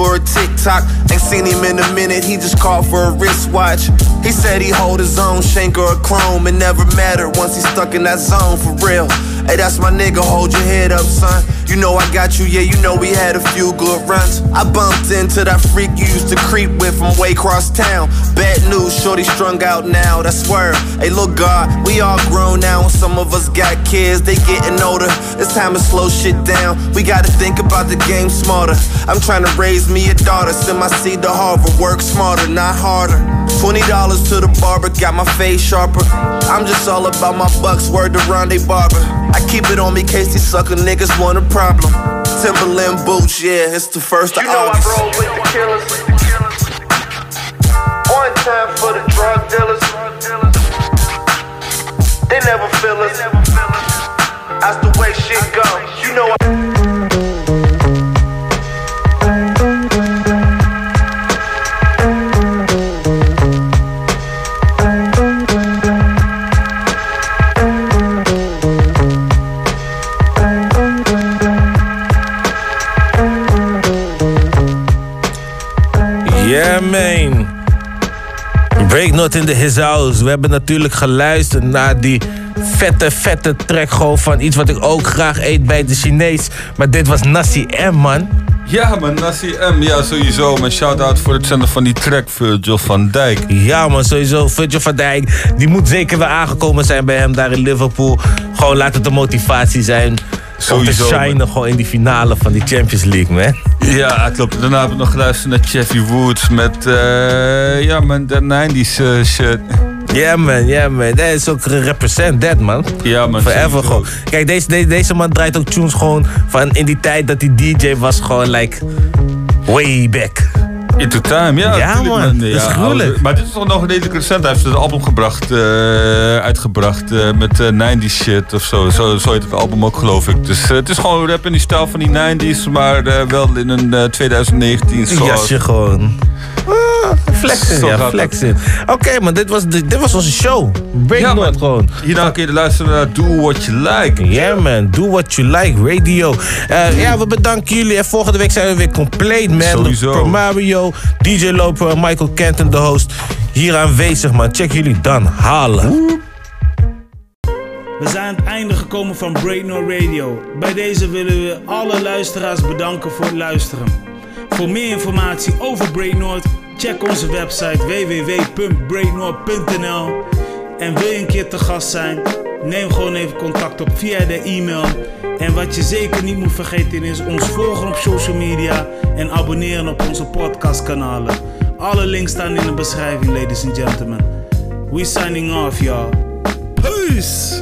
For a TikTok. Ain't seen him in a minute, he just called for a wristwatch. He said he hold his own shank or a chrome. It never mattered once he stuck in that zone for real. Hey, that's my nigga, hold your head up, son. You know I got you, yeah, you know we had a few good runs. I bumped into that freak you used to creep with from way across town. Bad news, shorty strung out now, that's swerve. Hey, look, God, we all grown now, and some of us got kids, they getting older. It's time to slow shit down. We gotta think about the game smarter. I'm trying to raise me a daughter, send my seed to Harvard, work smarter, not harder. $20 to the barber, got my face sharper. I'm just all about my bucks, word to Ronde Barber. I keep it on me case these sucker niggas want a problem. Timberland boots, yeah, it's the first of You know I August. roll with the killers. One time for the drug dealers. They never feel us. That's the way shit go. You know I. In the His House. We hebben natuurlijk geluisterd naar die vette, vette track gewoon van iets wat ik ook graag eet bij de Chinees. Maar dit was Nasi M, man. Ja, man, Nassi M, ja, sowieso. Mijn shout-out voor het zenden van die track, Virgil van Dijk. Ja, man, sowieso. Virgil van Dijk, die moet zeker weer aangekomen zijn bij hem daar in Liverpool. Gewoon laat het de motivatie zijn. Sowieso, te shinen gewoon in die finale van die Champions League, man. Ja, klopt. Daarna heb ik nog geluisterd naar Jeffy Woods met, eh ja, man, de 90s eh, shit. Ja, man, ja, man. Dat is ook represent that, man. Ja, man. Forever gewoon. Kijk, deze, deze, deze man draait ook tunes gewoon van in die tijd dat hij DJ was, gewoon like way back. Into Time, ja. Ja, man. Dat is gruwelijk. Maar dit is toch nog redelijk recent. Hij heeft het album gebracht, eh, uitgebracht eh, met eh 90s shit of zo. zo. Zo heet het album ook, geloof ik. Dus eh, het is gewoon rap in die stijl van die 90s, maar eh, wel in een eh, 2019 zoals... Jasje gewoon. Ah, flexen, ja, flexen. Oké, man, dit was, dit, dit was onze show. Break Ja, North gewoon. Hierna kun je luisteren naar Do What You Like. Yeah man, do what you like, radio. Eh, ja, we bedanken jullie. En volgende week zijn we weer compleet, man. Sowieso. Pro Mario, DJ Loper Michael Kenton, de host. Hier aanwezig, man. Check jullie dan. Halen. We zijn aan het einde gekomen van Break No Radio. Bij deze willen we alle luisteraars bedanken voor het luisteren. Voor meer informatie over Break check onze website www.breaknorth.nl. En wil je een keer te gast zijn? Neem gewoon even contact op via de e-mail. En wat je zeker niet moet vergeten is ons volgen op social media en abonneren op onze podcastkanalen. Alle links staan in de beschrijving, ladies and gentlemen. We signing off, y'all. Peace!